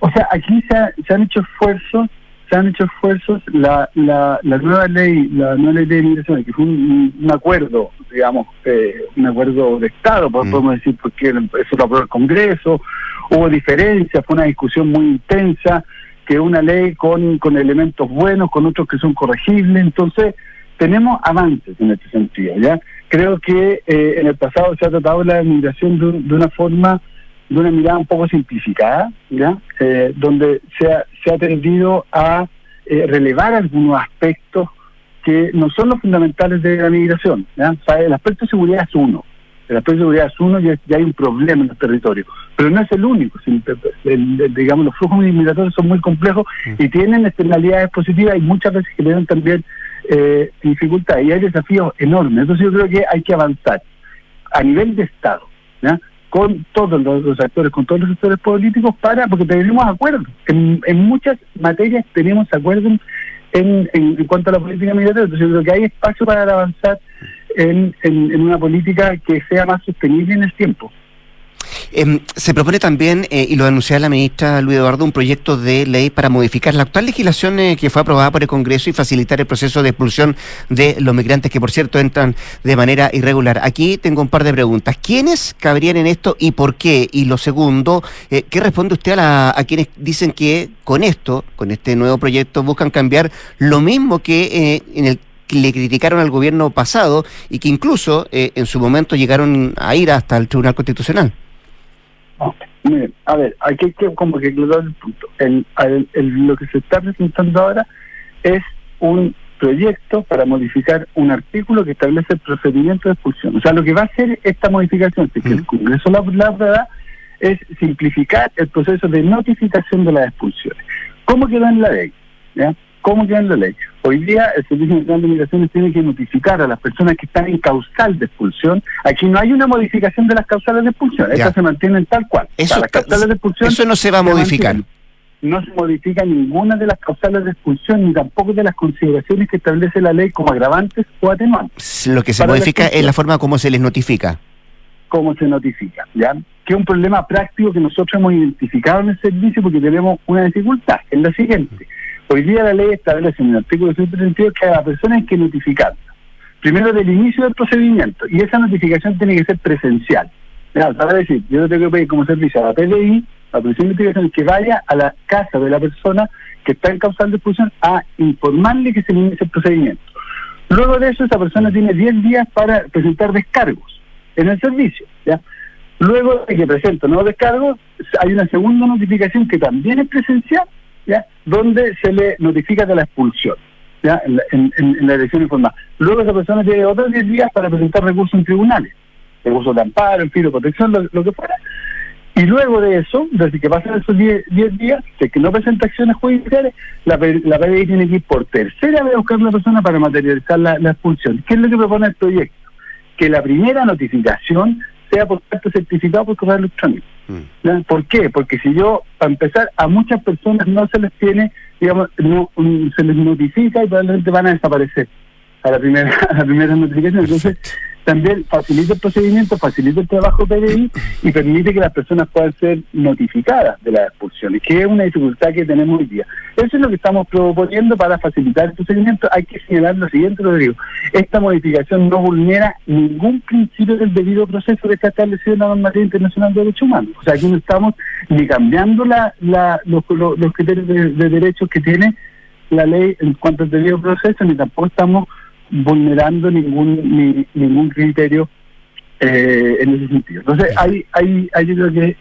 O sea, aquí se, ha- se han hecho esfuerzos, se han hecho esfuerzos, la, la, la nueva ley, la nueva ley de inmigración, que fue un, un acuerdo, digamos, eh, un acuerdo de Estado, po- podemos decir, porque eso lo aprobó el Congreso, hubo diferencias, fue una discusión muy intensa, que una ley con, con elementos buenos, con otros que son corregibles, entonces tenemos avances en este sentido, ¿ya? Creo que eh, en el pasado se ha tratado la inmigración de, de una forma de una mirada un poco simplificada, ¿ya? Eh, donde se ha, se ha tendido a eh, relevar algunos aspectos que no son los fundamentales de la migración. ¿ya? El aspecto de seguridad es uno, el aspecto de seguridad es uno y ya hay un problema en los territorios, pero no es el único. el- el- digamos, los flujos migratorios son muy complejos y tienen externalidades positivas y muchas veces generan también eh, dificultades y hay desafíos enormes. Entonces yo creo que hay que avanzar a nivel de Estado, ¿ya? con todos los, los actores, con todos los sectores políticos, para porque tenemos acuerdos. En, en muchas materias tenemos acuerdos en, en, en cuanto a la política migratoria. Entonces yo creo que hay espacio para avanzar en, una política que sea más sostenible en el tiempo. Em, se propone también, eh, y lo anunciaba la ministra Luis Eduardo, un proyecto de ley para modificar la actual legislación eh, que fue aprobada por el Congreso y facilitar el proceso de expulsión de los migrantes que, por cierto, entran de manera irregular. Aquí tengo un par de preguntas. ¿Quiénes cabrían en esto y por qué? Y lo segundo, eh, ¿qué responde usted a, la- a quienes dicen que con esto, con este nuevo proyecto, buscan cambiar lo mismo que eh, en el le criticaron al gobierno pasado y que incluso eh, en su momento llegaron a ir hasta el Tribunal Constitucional? Miren, a ver, hay que, como que aclarar el punto. El- el- el- lo que se está presentando ahora es un proyecto para modificar un artículo que establece el procedimiento de expulsión. O sea, lo que va a hacer esta modificación, que el Congreso la, la aprueba, es simplificar el proceso de notificación de las expulsiones. ¿Cómo queda en la ley? ¿Ya? ¿Cómo queda en la ley? Hoy día el Servicio Nacional de Migraciones tiene que notificar a las personas que están en causal de expulsión. Aquí no hay una modificación de las causales de expulsión, estas se mantienen tal cual. Eso O sea, las causales de expulsión eso no se va a modificar. mantienen. No se modifica ninguna de las causales de expulsión ni tampoco de las consideraciones que establece la ley como agravantes o atenuantes. Lo que se Para modifica es la forma como se les notifica. cómo se notifica, ¿ya? Que es un problema práctico que nosotros hemos identificado en el servicio porque tenemos una dificultad, es la siguiente. Hoy día la ley establece en el artículo 132 que a la persona hay que notificarla. Primero del inicio del procedimiento, y esa notificación tiene que ser presencial. es decir, yo le tengo que pedir como servicio a la PDI, la Policía de Investigación, que vaya a la casa de la persona que está en causal de expulsión a informarle que se inicia el procedimiento. Luego de eso, esa persona tiene 10 días para presentar descargos en el servicio. Luego de que presenta nuevos descargos, hay una segunda notificación que también es presencial, ¿ya? donde se le notifica de la expulsión. En, la, dirección informal. Luego esa persona tiene otros 10 días para presentar recursos en tribunales, recursos de amparo, en fin, de protección, lo, que fuera. Y luego de eso, desde que pasan esos 10 10 días, de que no presenta acciones judiciales, la, la PDI tiene que ir por tercera vez a buscar a la persona para materializar la, la expulsión. ¿Qué es lo que propone el proyecto? Que la primera notificación sea por carta certificado por correo electrónico. ¿ya? ¿Por qué? Porque si yo, para empezar, a muchas personas no se les tiene, digamos, no mm, se les notifica y probablemente van a desaparecer a la primera, a la primera notificación. Entonces, también facilita el procedimiento, facilita el trabajo PDI y permite que las personas puedan ser notificadas de las expulsiones, que es una dificultad que tenemos hoy día. Eso es lo que estamos proponiendo para facilitar el procedimiento. Hay que señalar lo siguiente, Rodrigo. Esta modificación no vulnera ningún principio del debido proceso que está establecido en la normativa internacional de derechos humanos. O sea, aquí no estamos ni cambiando la, la- los, los- criterios de derechos que tiene la ley en cuanto al debido proceso, ni tampoco estamos vulnerando ningún ni- ningún criterio eh, en ese sentido. Entonces, hay, hay, hay yo creo que,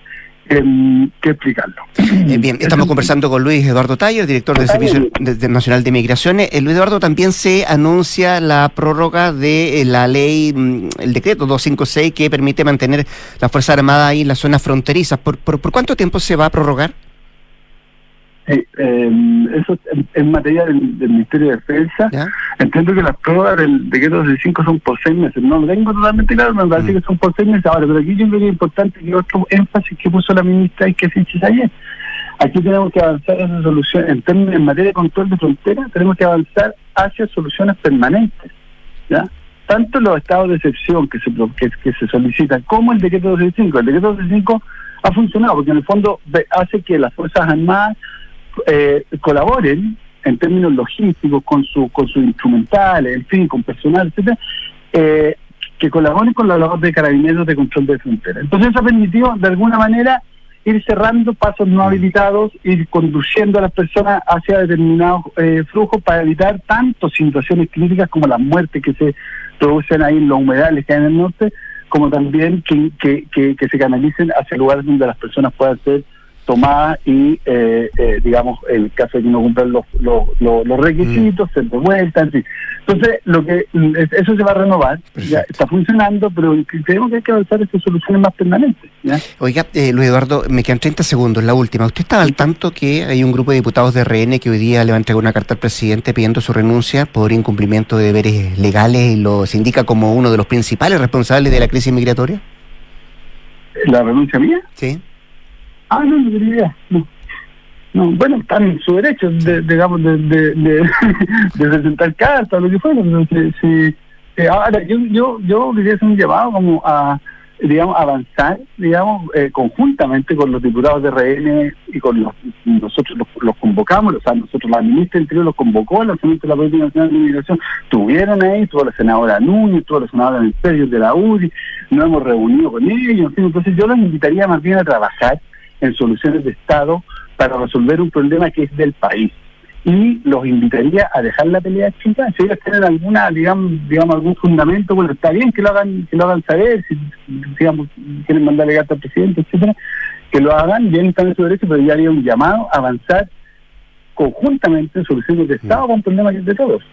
em, que explicarlo. Eh, bien, estamos conversando con Luis Eduardo Taller, director del Servicio Nacional de Migraciones. Eh, Luis Eduardo, también se anuncia la prórroga de eh, la ley, mm, el decreto 256, que permite mantener la Fuerza Armada ahí en las zonas fronterizas. ¿Por, por, por cuánto tiempo se va a prorrogar? Sí, eh, eso es en materia del, del Ministerio de Defensa. Entiendo que las pruebas del decreto 65 son por seis meses. No lo tengo totalmente claro, me parece que son por seis meses. Ahora, pero aquí yo creo que es importante que otro énfasis que puso la ministra y que se ayer. Aquí tenemos que avanzar en solución, en, términos, en materia de control de frontera, tenemos que avanzar hacia soluciones permanentes. ¿ya? Tanto los estados de excepción que se, que, que se solicitan como el decreto 265. El decreto 265 ha funcionado porque en el fondo hace que las Fuerzas Armadas eh, colaboren en términos logísticos con su con sus instrumentales, en fin, con personal, etcétera, eh, que colaboren con la labor de carabineros de control de frontera. Entonces eso ha permitido de alguna manera ir cerrando pasos no habilitados, ir conduciendo a las personas hacia determinados eh, flujos para evitar tanto situaciones críticas como las muertes que se producen ahí en los humedales que hay en el norte, como también que, que, que, que se canalicen hacia lugares donde las personas puedan ser tomadas y, eh, eh, digamos, en el caso de que no cumplan los, los, los, los requisitos, ser devueltas, en fin. Entonces, lo que mm, es- eso se va a renovar, ya está funcionando, pero creemos que hay que avanzar hacia soluciones más permanentes. ¿ya? Oiga, eh, Luis Eduardo, me quedan 30 segundos, la última. ¿Usted estaba al tanto que hay un grupo de diputados de RN que hoy día le va a entregar una carta al presidente pidiendo su renuncia por incumplimiento de deberes legales y los indica como uno de los principales responsables de la crisis migratoria? ¿La renuncia mía? Sí. Ah, no, no tenía idea. No. No, bueno, están en su derecho, de, digamos, de, presentar cartas, lo que fuera. pero si- eh, ahora, yo, yo, yo quería hacer un llamado como a, digamos, avanzar, digamos, eh, conjuntamente con los diputados de RN y con los, nosotros los, convocamos, o sea, nosotros la ministra del Interior los convocó al lanzamiento de la Política Nacional de Inmigración, estuvieron ahí, tuvo la senadora Núñez, tuvo la senadora Ministerio de la UDI, nos hemos reunido con ellos, entonces yo los invitaría más bien a trabajar en soluciones de Estado para resolver un problema que es del país. Y los invitaría a dejar la pelea chica si ellos tienen alguna digamos digamos algún fundamento bueno está bien que lo hagan que lo hagan saber si digamos quieren mandarle carta al presidente etcétera que lo hagan bien están en su derecho pero ya había un llamado a avanzar conjuntamente en soluciones de Estado con un problema que es de todos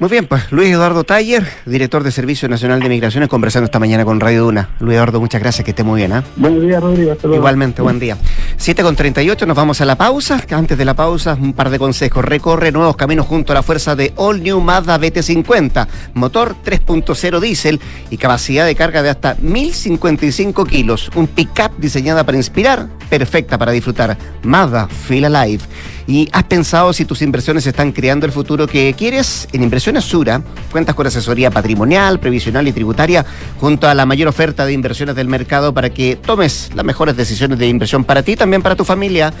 muy bien, pues Luis Eduardo Taller, director de Servicio Nacional de Migraciones, conversando esta mañana con Radio Duna. Luis Eduardo, muchas gracias, que esté muy bien. ¿eh? Buenos días, Rodrigo. Igualmente, buen día. 7 con 38, nos vamos a la pausa. Antes de la pausa, un par de consejos. Recorre nuevos caminos junto a la fuerza de All New Mazda BT50, motor 3.0 diésel y capacidad de carga de hasta 1055 kilos. Un pick-up diseñada para inspirar, perfecta para disfrutar. Mazda Feel Alive. ¿Y has pensado si tus inversiones están creando el futuro que quieres? En Inversiones Sura cuentas con asesoría patrimonial, previsional y tributaria junto a la mayor oferta de inversiones del mercado para que tomes las mejores decisiones de inversión para ti y también para tu familia.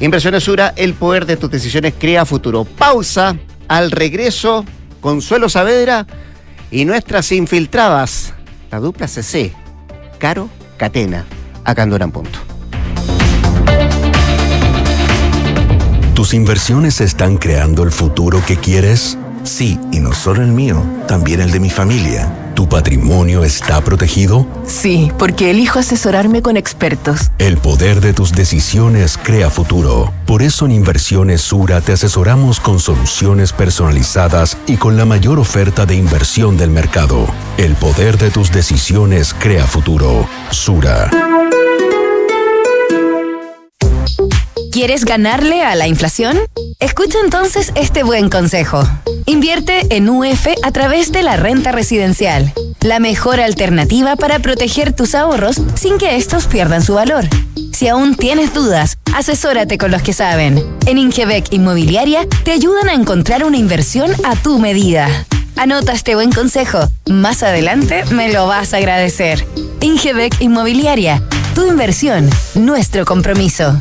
Inversiones Sura, el poder de tus decisiones crea futuro. Pausa, al regreso, Consuelo Saavedra y nuestras infiltradas, la dupla CC, Caro Catena, acá en Punto. ¿Tus inversiones están creando el futuro que quieres? Sí, y no solo el mío, también el de mi familia. ¿Tu patrimonio está protegido? Sí, porque elijo asesorarme con expertos. El poder de tus decisiones crea futuro. Por eso en Inversiones Sura te asesoramos con soluciones personalizadas y con la mayor oferta de inversión del mercado. El poder de tus decisiones crea futuro. Sura. ¿Quieres ganarle a la inflación? Escucha entonces este buen consejo. Invierte en UF a través de la renta residencial, la mejor alternativa para proteger tus ahorros sin que estos pierdan su valor. Si aún tienes dudas, asesórate con los que saben. En Ingebec Inmobiliaria te ayudan a encontrar una inversión a tu medida. Anota este buen consejo. Más adelante me lo vas a agradecer. Ingebec Inmobiliaria. Tu inversión, nuestro compromiso.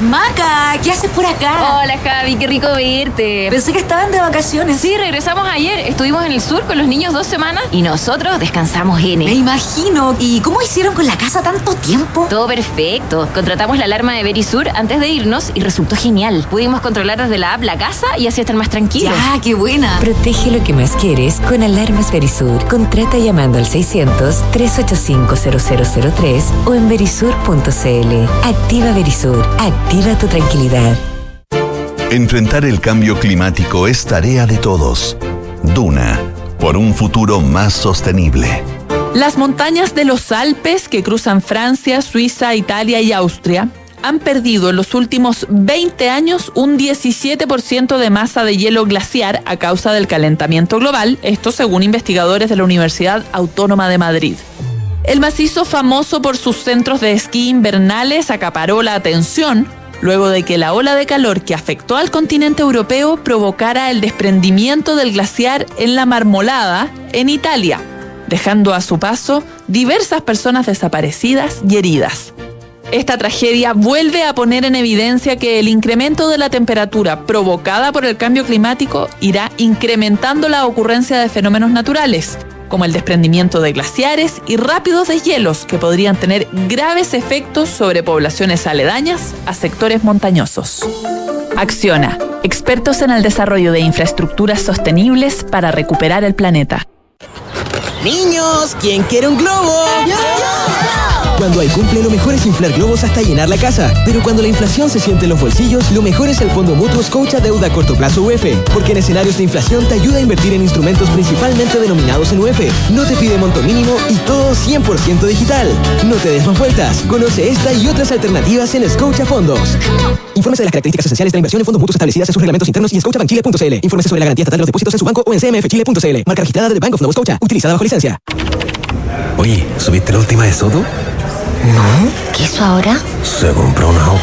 Maca, ¿qué haces por acá? Hola Javi, qué rico verte. Pensé que estaban de vacaciones. Sí, regresamos ayer. Estuvimos en el sur con los niños dos semanas y nosotros descansamos en Me imagino. ¿Y cómo hicieron con la casa tanto tiempo? Todo perfecto. Contratamos la alarma de Verisur antes de irnos y resultó genial. Pudimos controlar desde la app la casa y así estar más tranquilos. Ya, qué buena. Protege lo que más quieres con alarmas Verisur. Contrata llamando al 600-385-0003 o en verisur.cl. Activa Verisur. Activa Activa tu tranquilidad. Enfrentar el cambio climático es tarea de todos. Duna, por un futuro más sostenible. Las montañas de los Alpes que cruzan Francia, Suiza, Italia y Austria han perdido en los últimos 20 años un 17% de masa de hielo glaciar a causa del calentamiento global, esto según investigadores de la Universidad Autónoma de Madrid. El macizo famoso por sus centros de esquí invernales acaparó la atención luego de que la ola de calor que afectó al continente europeo provocara el desprendimiento del glaciar en la Marmolada, en Italia, dejando a su paso diversas personas desaparecidas y heridas. Esta tragedia vuelve a poner en evidencia que el incremento de la temperatura provocada por el cambio climático irá incrementando la ocurrencia de fenómenos naturales, como el desprendimiento de glaciares y rápidos deshielos que podrían tener graves efectos sobre poblaciones aledañas a sectores montañosos. Acciona, expertos en el desarrollo de infraestructuras sostenibles para recuperar el planeta. Niños, ¿quién quiere un globo? Cuando hay cumple, lo mejor es inflar globos hasta llenar la casa. Pero cuando la inflación se siente en los bolsillos, lo mejor es el Fondo Mutuo Scotia Deuda a Corto Plazo UF. Porque en escenarios de inflación te ayuda a invertir en instrumentos principalmente denominados en UF. No te pide monto mínimo y todo 100% digital. No te des más vueltas. Conoce esta y otras alternativas en Scotia Fondos. Infórmese de las características esenciales de la inversión en fondos mutuos establecidas en sus reglamentos internos y en scotiabankchile.cl. Infórmese sobre la garantía estatal de los depósitos en su banco o en cmfchile.cl. Marca registrada de Bank of Nova Scotia. Utilizada bajo licencia. Oye, ¿subiste la última de Soto? No, ¿qué hizo ahora? Se compró un auto.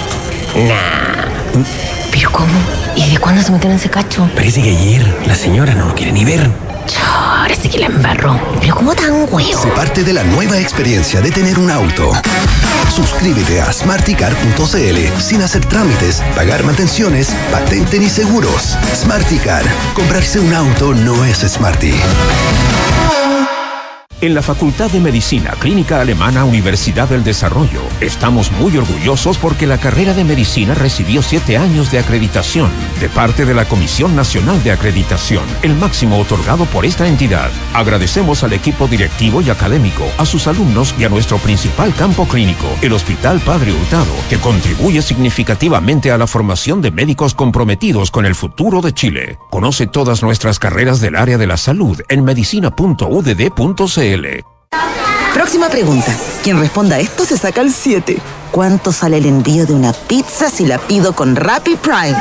Nah. ¿Pero cómo? ¿Y de cuándo se metió en ese cacho? Parece que ayer la señora no lo quiere ni ver. Ahora sí que la embarró. Pero ¿cómo tan huevo? Se parte de la nueva experiencia de tener un auto. Suscríbete a smarticar.cl sin hacer trámites, pagar mantenciones, patente ni seguros. Smarticar. Comprarse un auto no es smarty. En la Facultad de Medicina Clínica Alemana Universidad del Desarrollo estamos muy orgullosos porque la carrera de medicina recibió siete años de acreditación de parte de la Comisión Nacional de Acreditación, el máximo otorgado por esta entidad. Agradecemos al equipo directivo y académico, a sus alumnos y a nuestro principal campo clínico, el Hospital Padre Hurtado, que contribuye significativamente a la formación de médicos comprometidos con el futuro de Chile. Conoce todas nuestras carreras del área de la salud en medicina.udd.cl. Próxima pregunta. Quien responda a esto se saca el 7. ¿Cuánto sale el envío de una pizza si la pido con Rappi Prime?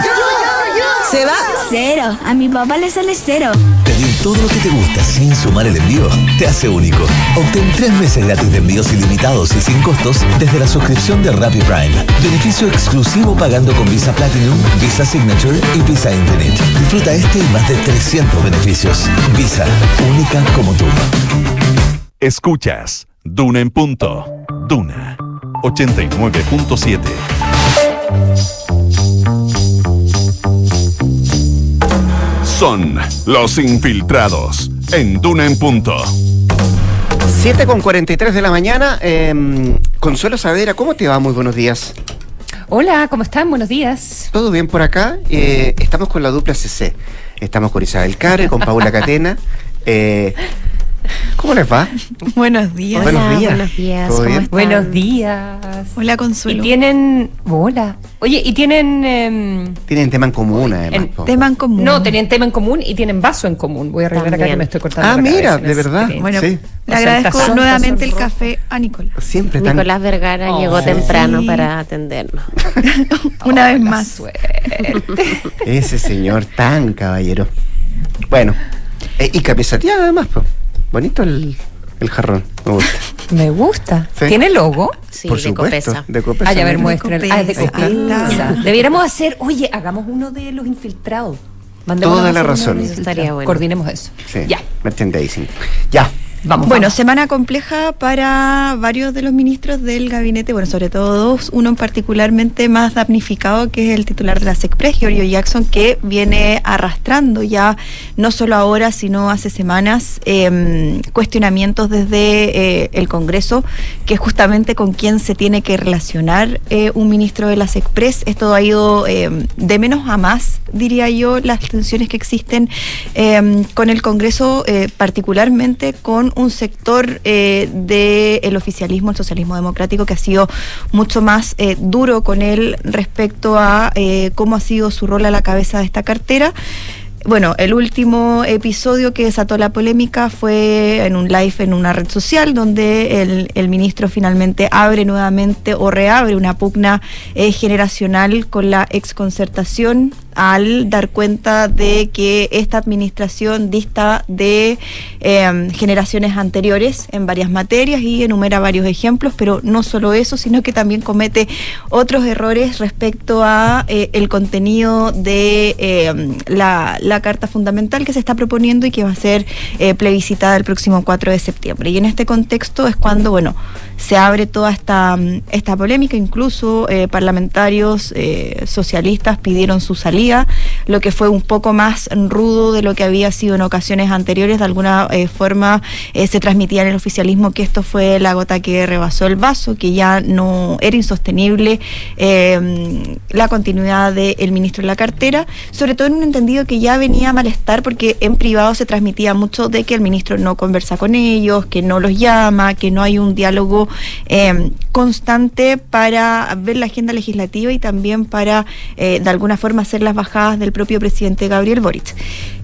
¿Se va? Cero. A mi papá le sale cero. Pedir todo lo que te gusta sin sumar el envío te hace único. Obtén tres meses gratis de envíos ilimitados y sin costos desde la suscripción de Rappi Prime. Beneficio exclusivo pagando con Visa Platinum, Visa Signature y Visa Infinite. Disfruta este y más de 300 beneficios. Visa, única como tú. Escuchas Duna en punto. Duna 89.7. Son los infiltrados en Duna en punto. 7 con 43 de la mañana. eh, Consuelo Saavedra, ¿cómo te va? Muy buenos días. Hola, ¿cómo están? Buenos días. ¿Todo bien por acá? Eh, estamos con la dupla CC. Estamos con Isabel Care, con Paula Catena. Eh, ¿Cómo les va? Buenos días. Buenos días. Buenos días. ¿Todo ¿Cómo bien? están? Buenos días. Hola, Consuelo. Y tienen. Hola. Oye, y tienen. em, Tienen tema en común, además. en- po. Tema en común. no, tenían tema en común y tienen vaso en común. Voy a arreglar acá que me estoy cortando. Ah, la mira, de verdad. Bueno, Sí. le agradezco tazón, nuevamente el tazón café a Nicole. Siempre tan... Nicolás Vergara Oh, llegó sí. temprano Sí. para atendernos. Una vez La más. suerte. Ese señor tan caballero. Bueno, eh, y capizateado además, po. Bonito el, el jarrón, me gusta. Me gusta. Sí. ¿Tiene logo? Sí, Por de supuesto. Copesa. De Copesa. Ay, a ver, mira. muestren. Ah, es de Copesa. Debiéramos hacer, oye, hagamos uno de los infiltrados. Mandémonos Toda la razón. Eso estaría bueno. Coordinemos eso. Sí, Ya. merchandising. Ya. Vamos. Bueno, vamos. semana compleja para varios de los ministros del gabinete, bueno, sobre todo dos, uno particularmente más damnificado, que es el titular de la SECPRES, Giorgio Jackson, que viene arrastrando ya, no solo ahora, sino hace semanas, eh, cuestionamientos desde eh, el Congreso, que es justamente con quien se tiene que relacionar eh, un ministro de la SECPRES. Esto ha ido eh, de menos a más, diría yo, las tensiones que existen eh, con el Congreso, eh, particularmente con un sector eh, del oficialismo, el socialismo democrático, que ha sido mucho más eh, duro con él respecto a eh, cómo ha sido su rol a la cabeza de esta cartera. Bueno, el último episodio que desató la polémica fue en un live en una red social donde el, el ministro finalmente abre nuevamente o reabre una pugna eh, generacional con la exconcertación al dar cuenta de que esta administración dista de eh, generaciones anteriores en varias materias y enumera varios ejemplos, pero no solo eso, sino que también comete otros errores respecto a eh, el contenido de eh, la, carta fundamental que se está proponiendo y que va a ser eh, plebiscitada el próximo 4 de septiembre. Y en este contexto es cuando, bueno, se abre toda esta, esta polémica, incluso eh, parlamentarios socialistas pidieron su salida, lo que fue un poco más rudo de lo que había sido en ocasiones anteriores, de alguna eh, forma eh, se transmitía en el oficialismo que esto fue la gota que rebasó el vaso, que ya no era insostenible eh, la continuidad del ministro en la cartera, sobre todo en un entendido que ya venía a malestar porque en privado se transmitía mucho de que el ministro no conversa con ellos, que no los llama, que no hay un diálogo eh, constante para ver la agenda legislativa y también para eh, de alguna forma hacer las bajadas del propio presidente Gabriel Boric.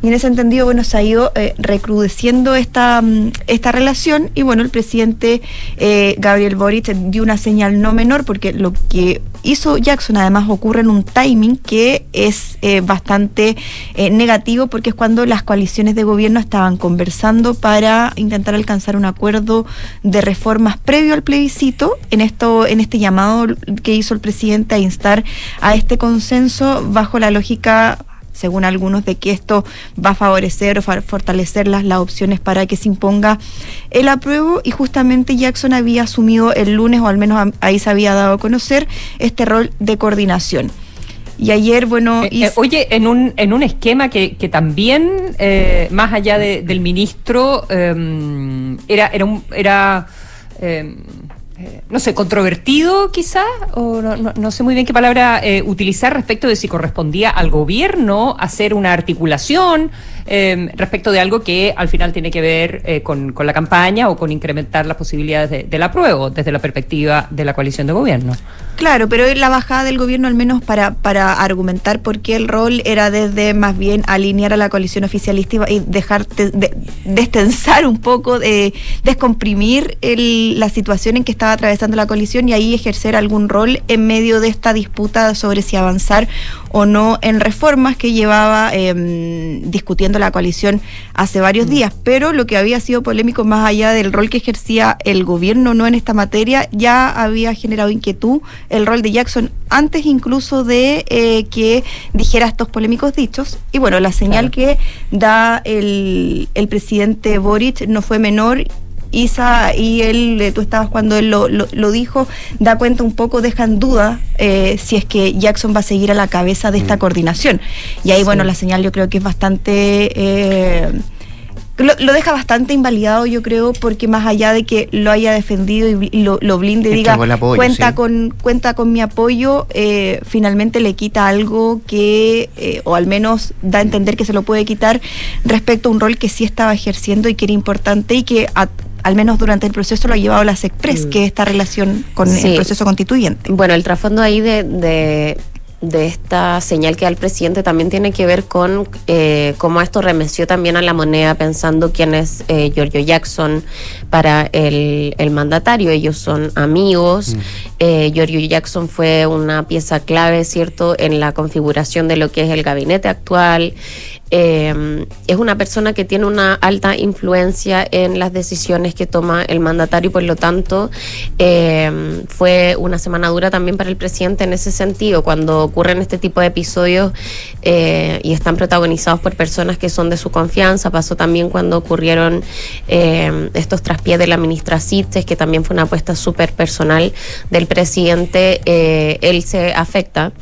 Y en ese entendido, bueno, se ha ido eh, recrudeciendo esta, mm, esta relación y bueno, el presidente eh, Gabriel Boric dio una señal no menor porque lo que hizo Jackson además ocurre en un timing que es eh, bastante negativo porque es cuando las coaliciones de gobierno estaban conversando para intentar alcanzar un acuerdo de reformas previo al plebiscito en esto en este llamado que hizo el presidente a instar a este consenso bajo la lógica según algunos, de que esto va a favorecer o fortalecer las, las opciones para que se imponga el apruebo y justamente Jackson había asumido el lunes, o al menos ahí se había dado a conocer, este rol de coordinación. Y ayer, bueno... Eh, eh, oye, en un, en un esquema que, que también, eh, más allá del ministro, em, era, era, un, era em, no sé, controvertido quizá, o no, no, sé muy bien qué palabra utilizar respecto de si correspondía al gobierno hacer una articulación em, respecto de algo que al final tiene que ver con, con, la campaña o con incrementar las posibilidades de, del apruebo desde la perspectiva de la coalición de gobierno. Claro, pero la bajada del gobierno al menos para, para argumentar por qué el rol era desde más bien alinear a la coalición oficialista y dejar de, destensar un poco, de descomprimir la situación en que estaba atravesando la coalición y ahí ejercer algún rol en medio de esta disputa sobre si avanzar o no en reformas que llevaba em, discutiendo la coalición hace varios mm. días. Pero lo que había sido polémico más allá del rol que ejercía el gobierno no en esta materia, ya había generado inquietud el rol de Jackson antes incluso de eh, que dijera estos polémicos dichos. Y bueno, la señal que da el, el presidente Boric no fue menor Isa y él, eh, tú estabas cuando él lo, lo, dijo, da cuenta un poco, deja en duda eh, si es que Jackson va a seguir a la cabeza de esta mm. coordinación. Y ahí, bueno, la señal yo creo que es bastante... Eh, lo, deja bastante invalidado, yo creo, porque más allá de que lo haya defendido y lo, lo blinde, diga, cuenta, con, cuenta con mi apoyo, eh, finalmente le quita algo que, eh, o al menos da a entender que se lo puede quitar respecto a un rol que sí estaba ejerciendo y que era importante y que al menos durante el proceso lo ha llevado la SECPRES, mm. que es esta relación con el proceso constituyente. Bueno, el trasfondo ahí de de esta señal que da el presidente también tiene que ver con eh, cómo esto remeció también a la moneda pensando quién es eh, Giorgio Jackson para el, mandatario. Ellos son amigos. Mm. Eh, Giorgio Jackson fue una pieza clave, ¿cierto?, en la configuración de lo que es el gabinete actual. Eh, es una persona que tiene una alta influencia en las decisiones que toma el mandatario y por lo tanto eh, fue una semana dura también para el presidente en ese sentido, cuando ocurren este tipo de episodios eh, y están protagonizados por personas que son de su confianza. Pasó también cuando ocurrieron estos traspiés de la ministra Cites, que también fue una apuesta súper personal del presidente, él se afecta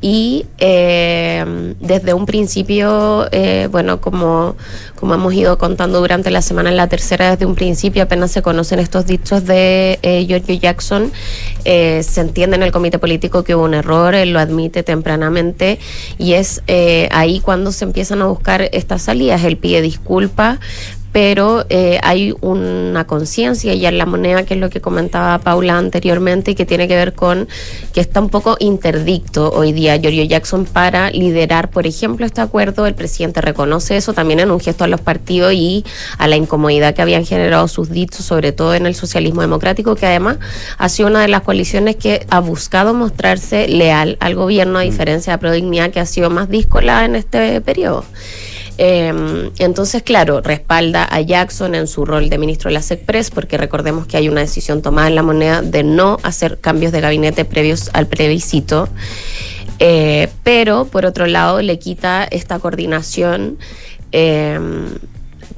y eh, desde un principio, eh, bueno, como, como hemos ido contando durante la semana en la tercera, desde un principio apenas se conocen estos dichos de eh, Giorgio Jackson, eh, se entiende en el comité político que hubo un error, él lo admite tempranamente y es ahí cuando se empiezan a buscar estas salidas, él pide disculpas, pero eh, hay una conciencia ya en la moneda, que es lo que comentaba Paula anteriormente, y que tiene que ver con que está un poco interdicto hoy día Giorgio Jackson para liderar, por ejemplo, este acuerdo. El presidente reconoce eso también en un gesto a los partidos y a la incomodidad que habían generado sus dichos, sobre todo en el socialismo democrático, que además ha sido una de las coaliciones que ha buscado mostrarse leal al gobierno, a diferencia de Prodignidad, que ha sido más díscola en este periodo. Eh, entonces, claro, respalda a Jackson en su rol de ministro de la SECPRES, porque recordemos que hay una decisión tomada en la moneda de no hacer cambios de gabinete previos al plebiscito. Eh, pero, por otro lado, le quita esta coordinación. Eh,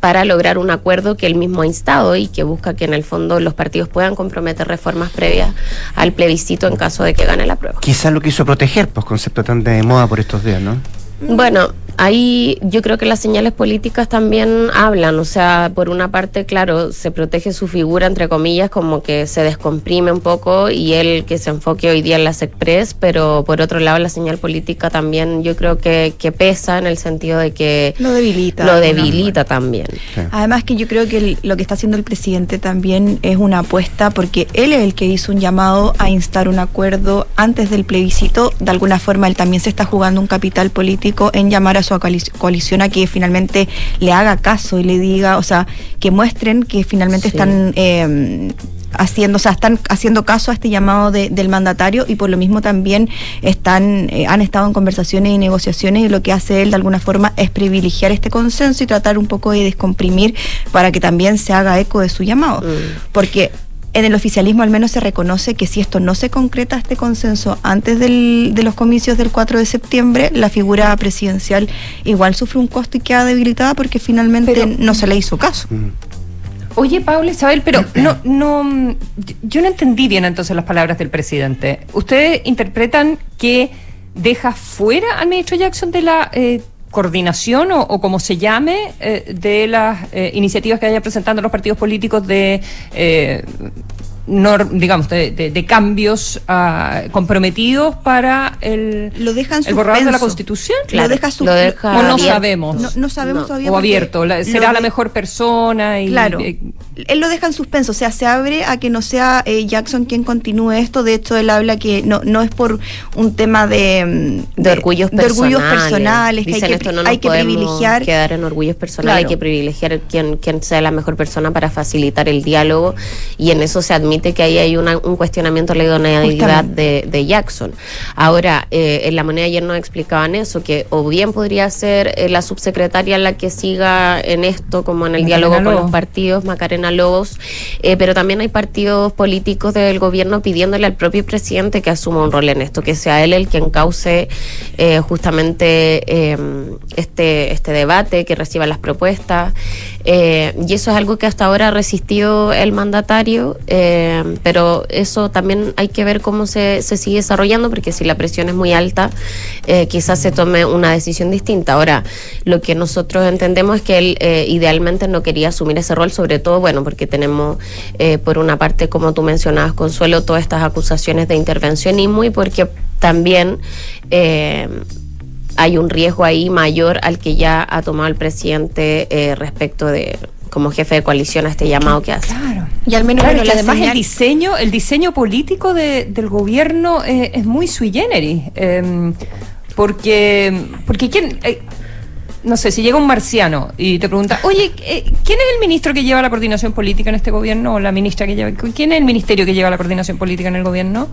para lograr un acuerdo que él mismo ha instado y que busca que en el fondo los partidos puedan comprometer reformas previas al plebiscito en caso de que gane la prueba. Quizás lo quiso proteger, pues concepto tan de moda por estos días, ¿no? Bueno, ahí yo creo que las señales políticas también hablan, o sea, por una parte, claro, se protege su figura, entre comillas, como que se descomprime un poco y él que se enfoque hoy día en las express, pero por otro lado la señal política también yo creo que, que pesa en el sentido de que lo debilita. Lo debilita también. Además que yo creo que lo que está haciendo el presidente también es una apuesta porque él es el que hizo un llamado a instar un acuerdo antes del plebiscito, de alguna forma él también se está jugando un capital político en llamar a su coalición a que finalmente le haga caso y le diga, o sea, que muestren que finalmente están eh, haciendo, o sea, están haciendo caso a este llamado del mandatario y por lo mismo también están, eh, han estado en conversaciones y negociaciones y lo que hace él de alguna forma es privilegiar este consenso y tratar un poco de descomprimir para que también se haga eco de su llamado. Mm. Porque en el oficialismo al menos se reconoce que si esto no se concreta este consenso antes del- de los comicios del 4 de septiembre, la figura presidencial igual sufre un costo y queda debilitada porque finalmente no se le hizo caso. Oye, Paula Isabel, pero no, no, mm, yo no entendí bien entonces las palabras del presidente. ¿Ustedes interpretan que deja fuera al ministro Jackson de la eh, coordinación o, o como se llame eh, de las eh, iniciativas que vayan presentando los partidos políticos de eh, digamos de, de- de cambios ah, comprometidos para el, Lo dejan el borrador de la. Constitución? Lo deja su- o no abierto. sabemos. No, no sabemos todavía. o abierto. la- lo será la mejor persona y Claro. eh, Él lo deja en suspenso, o sea, se abre a que no sea eh, Jackson quien continúe esto. De hecho, él habla que no, no es por un tema de, mm, de orgullos de personales. orgullos personales, que hay que, esto no hay nos que privilegiar. quedar en orgullos personales, Claro. hay que privilegiar quién, quién sea la mejor persona para facilitar el diálogo y en eso se admite que ahí hay una- un cuestionamiento a la idoneidad de, de Jackson. Ahora, eh, en la moneda ayer nos explicaban eso, que o bien podría ser eh, la subsecretaria la que siga en esto, como en el Macarena diálogo con los partidos, Macarena Lobos, eh, pero también hay partidos políticos del gobierno pidiéndole al propio presidente que asuma un rol en esto, que sea él el que encauce eh, justamente eh, este, este debate, que reciba las propuestas. y eso es algo que hasta ahora ha resistido el mandatario, eh, pero eso también hay que ver cómo se, se sigue desarrollando, porque si la presión es muy alta, eh, quizás se tome una decisión distinta. Ahora, lo que nosotros entendemos es que él eh, idealmente no quería asumir ese rol, sobre todo, bueno, porque tenemos, eh, por una parte, como tú mencionabas, Consuelo, todas estas acusaciones de intervencionismo y porque también eh, hay un riesgo ahí mayor al que ya ha tomado el presidente eh, respecto de como jefe de coalición a este llamado que hace. Y al menos Claro, bueno, que además el diseño, el diseño político de- del gobierno eh, es muy sui generis. eh, porque, porque quién, eh, no sé, si llega un marciano y te pregunta, oye, eh, ¿quién es el ministro que lleva la coordinación política en este gobierno? O la ministra que lleva, ¿quién es el ministerio que lleva la coordinación política en el gobierno?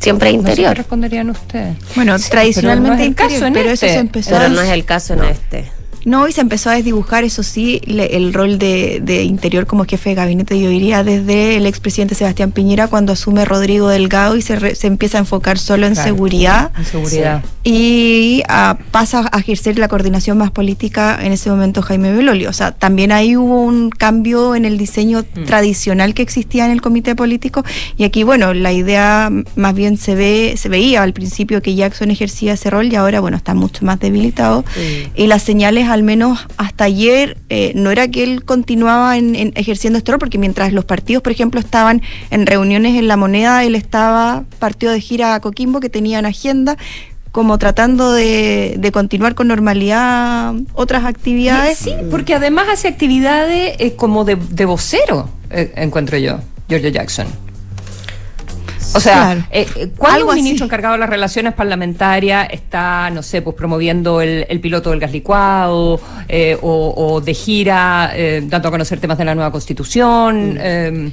Siempre No sé interior. responderían ustedes. Bueno, Sí, tradicionalmente pero no es el caso interior, en pero eso este. se empezó Pero a- no es el caso en este. No, y se empezó a desdibujar, eso sí, le- el rol de, de Interior como jefe de gabinete, yo diría, desde el expresidente Sebastián Piñera cuando asume Rodrigo Delgado y se, re- se empieza a enfocar solo en Claro, seguridad. en seguridad. Y ah, pasa a ejercer la coordinación más política en ese momento Jaime Belolio. O sea, también ahí hubo un cambio en el diseño Mm. tradicional que existía en el comité político. Y aquí, bueno, la idea más bien se ve, se veía al principio que Jackson ejercía ese rol y ahora, bueno, está mucho más debilitado. Y las señales, al menos hasta ayer, eh, no era que él continuaba en, en ejerciendo rol, porque mientras los partidos, por ejemplo, estaban en reuniones en la moneda, él estaba partido de gira a Coquimbo, que tenían agenda, como tratando de, de continuar con normalidad otras actividades. Sí, porque además hace actividades eh, como de, de vocero, eh, encuentro yo, Giorgio Jackson. O sea, Claro. eh, eh, cuando así. ministro encargado de las relaciones parlamentarias está, no sé, pues promoviendo el, el piloto del gas licuado eh, o, o de gira, eh, dando a conocer temas de la nueva constitución. eh,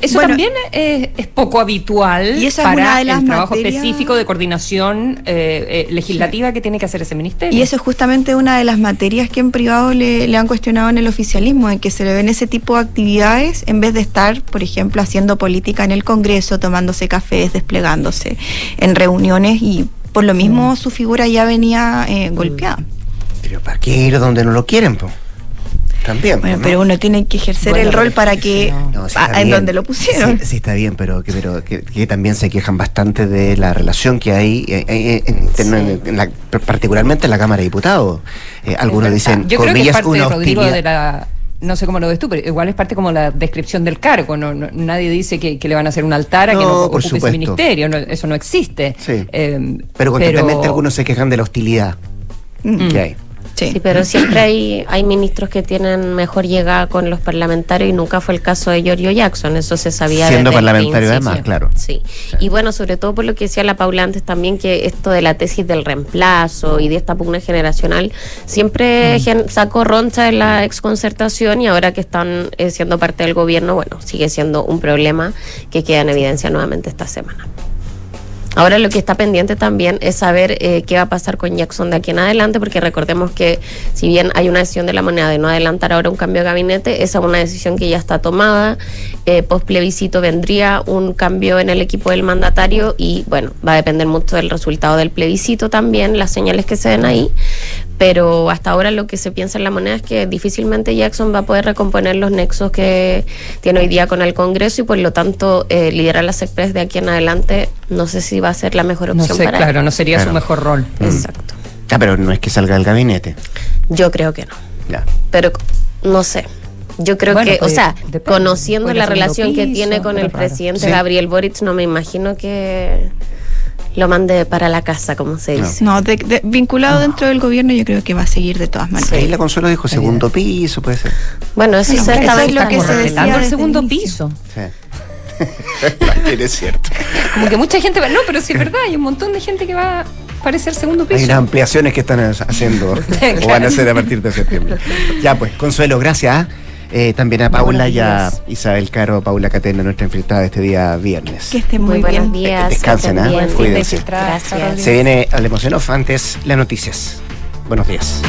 eso Bueno, también es, es poco habitual y esa es para una de las el trabajo materias- específico de coordinación eh, eh, legislativa que tiene que hacer ese ministerio. Y eso es justamente una de las materias que en privado le, le han cuestionado en el oficialismo, en que se le ven ese tipo de actividades en vez de estar, por ejemplo, haciendo política en el Congreso, tomándose cafés, desplegándose en reuniones y por lo mismo su figura ya venía eh, golpeada. Pero ¿para qué ir donde no lo quieren? po? También. Bueno, pero uno tiene que ejercer Bueno, el rol para que No, sí a- en donde lo pusieron. Sí, sí, está bien, pero, que, pero que, que también se quejan bastante de la relación que hay, eh, eh, en- en- en la- particularmente en la Cámara de Diputados. Eh, algunos dicen, Yo creo que es parte, una de la... No sé cómo lo ves tú, pero igual es parte como la descripción del cargo. No, no- nadie dice que, que le van a hacer un altar a que No, ocupe ese supuesto. ministerio. no, eso no existe. Sí. Eh, Pero constantemente algunos se quejan de la hostilidad Mm. que hay. Sí. pero siempre hay, hay ministros que tienen mejor llegada con los parlamentarios y nunca fue el caso de Giorgio Jackson, eso se sabía Siendo desde parlamentario además, claro. Sí. Y bueno, sobre todo por lo que decía la Paula antes también, que esto de la tesis del reemplazo y de esta pugna generacional siempre gen- sacó roncha en la exconcertación y ahora que están eh, siendo parte del gobierno, bueno, sigue siendo un problema que queda en evidencia nuevamente esta semana. Ahora lo que está pendiente también es saber eh, qué va a pasar con Jackson de aquí en adelante, porque recordemos que si bien hay una decisión de la moneda de no adelantar ahora un cambio de gabinete, esa es una decisión que ya está tomada. Eh, post plebiscito vendría un cambio en el equipo del mandatario y bueno, va a depender mucho del resultado del plebiscito también, las señales que se den ahí. Pero hasta ahora lo que se piensa en la moneda es que difícilmente Jackson va a poder recomponer los nexos que tiene hoy día con el Congreso y por lo tanto eh, liderar las Express de aquí en adelante no sé si va a ser la mejor No opción sé, para claro, él. no sería Claro. su mejor rol. Exacto. Ah, pero no es que salga del gabinete. Yo creo que no. Ya. Pero no sé. Yo creo Bueno, que, o puede- sea, depende. conociendo la relación que tiene con el raro. presidente Sí. Gabriel Boric, no me imagino que lo mande para la casa, como se dice. No, de- de- vinculado dentro del gobierno yo creo que va a seguir de todas maneras. Ahí la Consuelo dijo segundo piso, puede ser. Bueno, eso Bueno, se eso es lo que se decía el segundo el piso. Sí. Es cierto. Como que mucha gente va, no, pero sí es verdad, hay un montón de gente que va a parecer segundo Hay piso. unas ampliaciones que están haciendo o van a hacer a partir de septiembre. Ya pues, Consuelo, gracias. Eh, también a Paula y a Isabel Caro, Paula Catena, nuestra invitada este día viernes. Que esté muy, Muy buenos bien. días. Descansen, estén ¿ah? bien. Cuídense. Gracias. Se viene al Emoción Off, antes las noticias. Buenos días.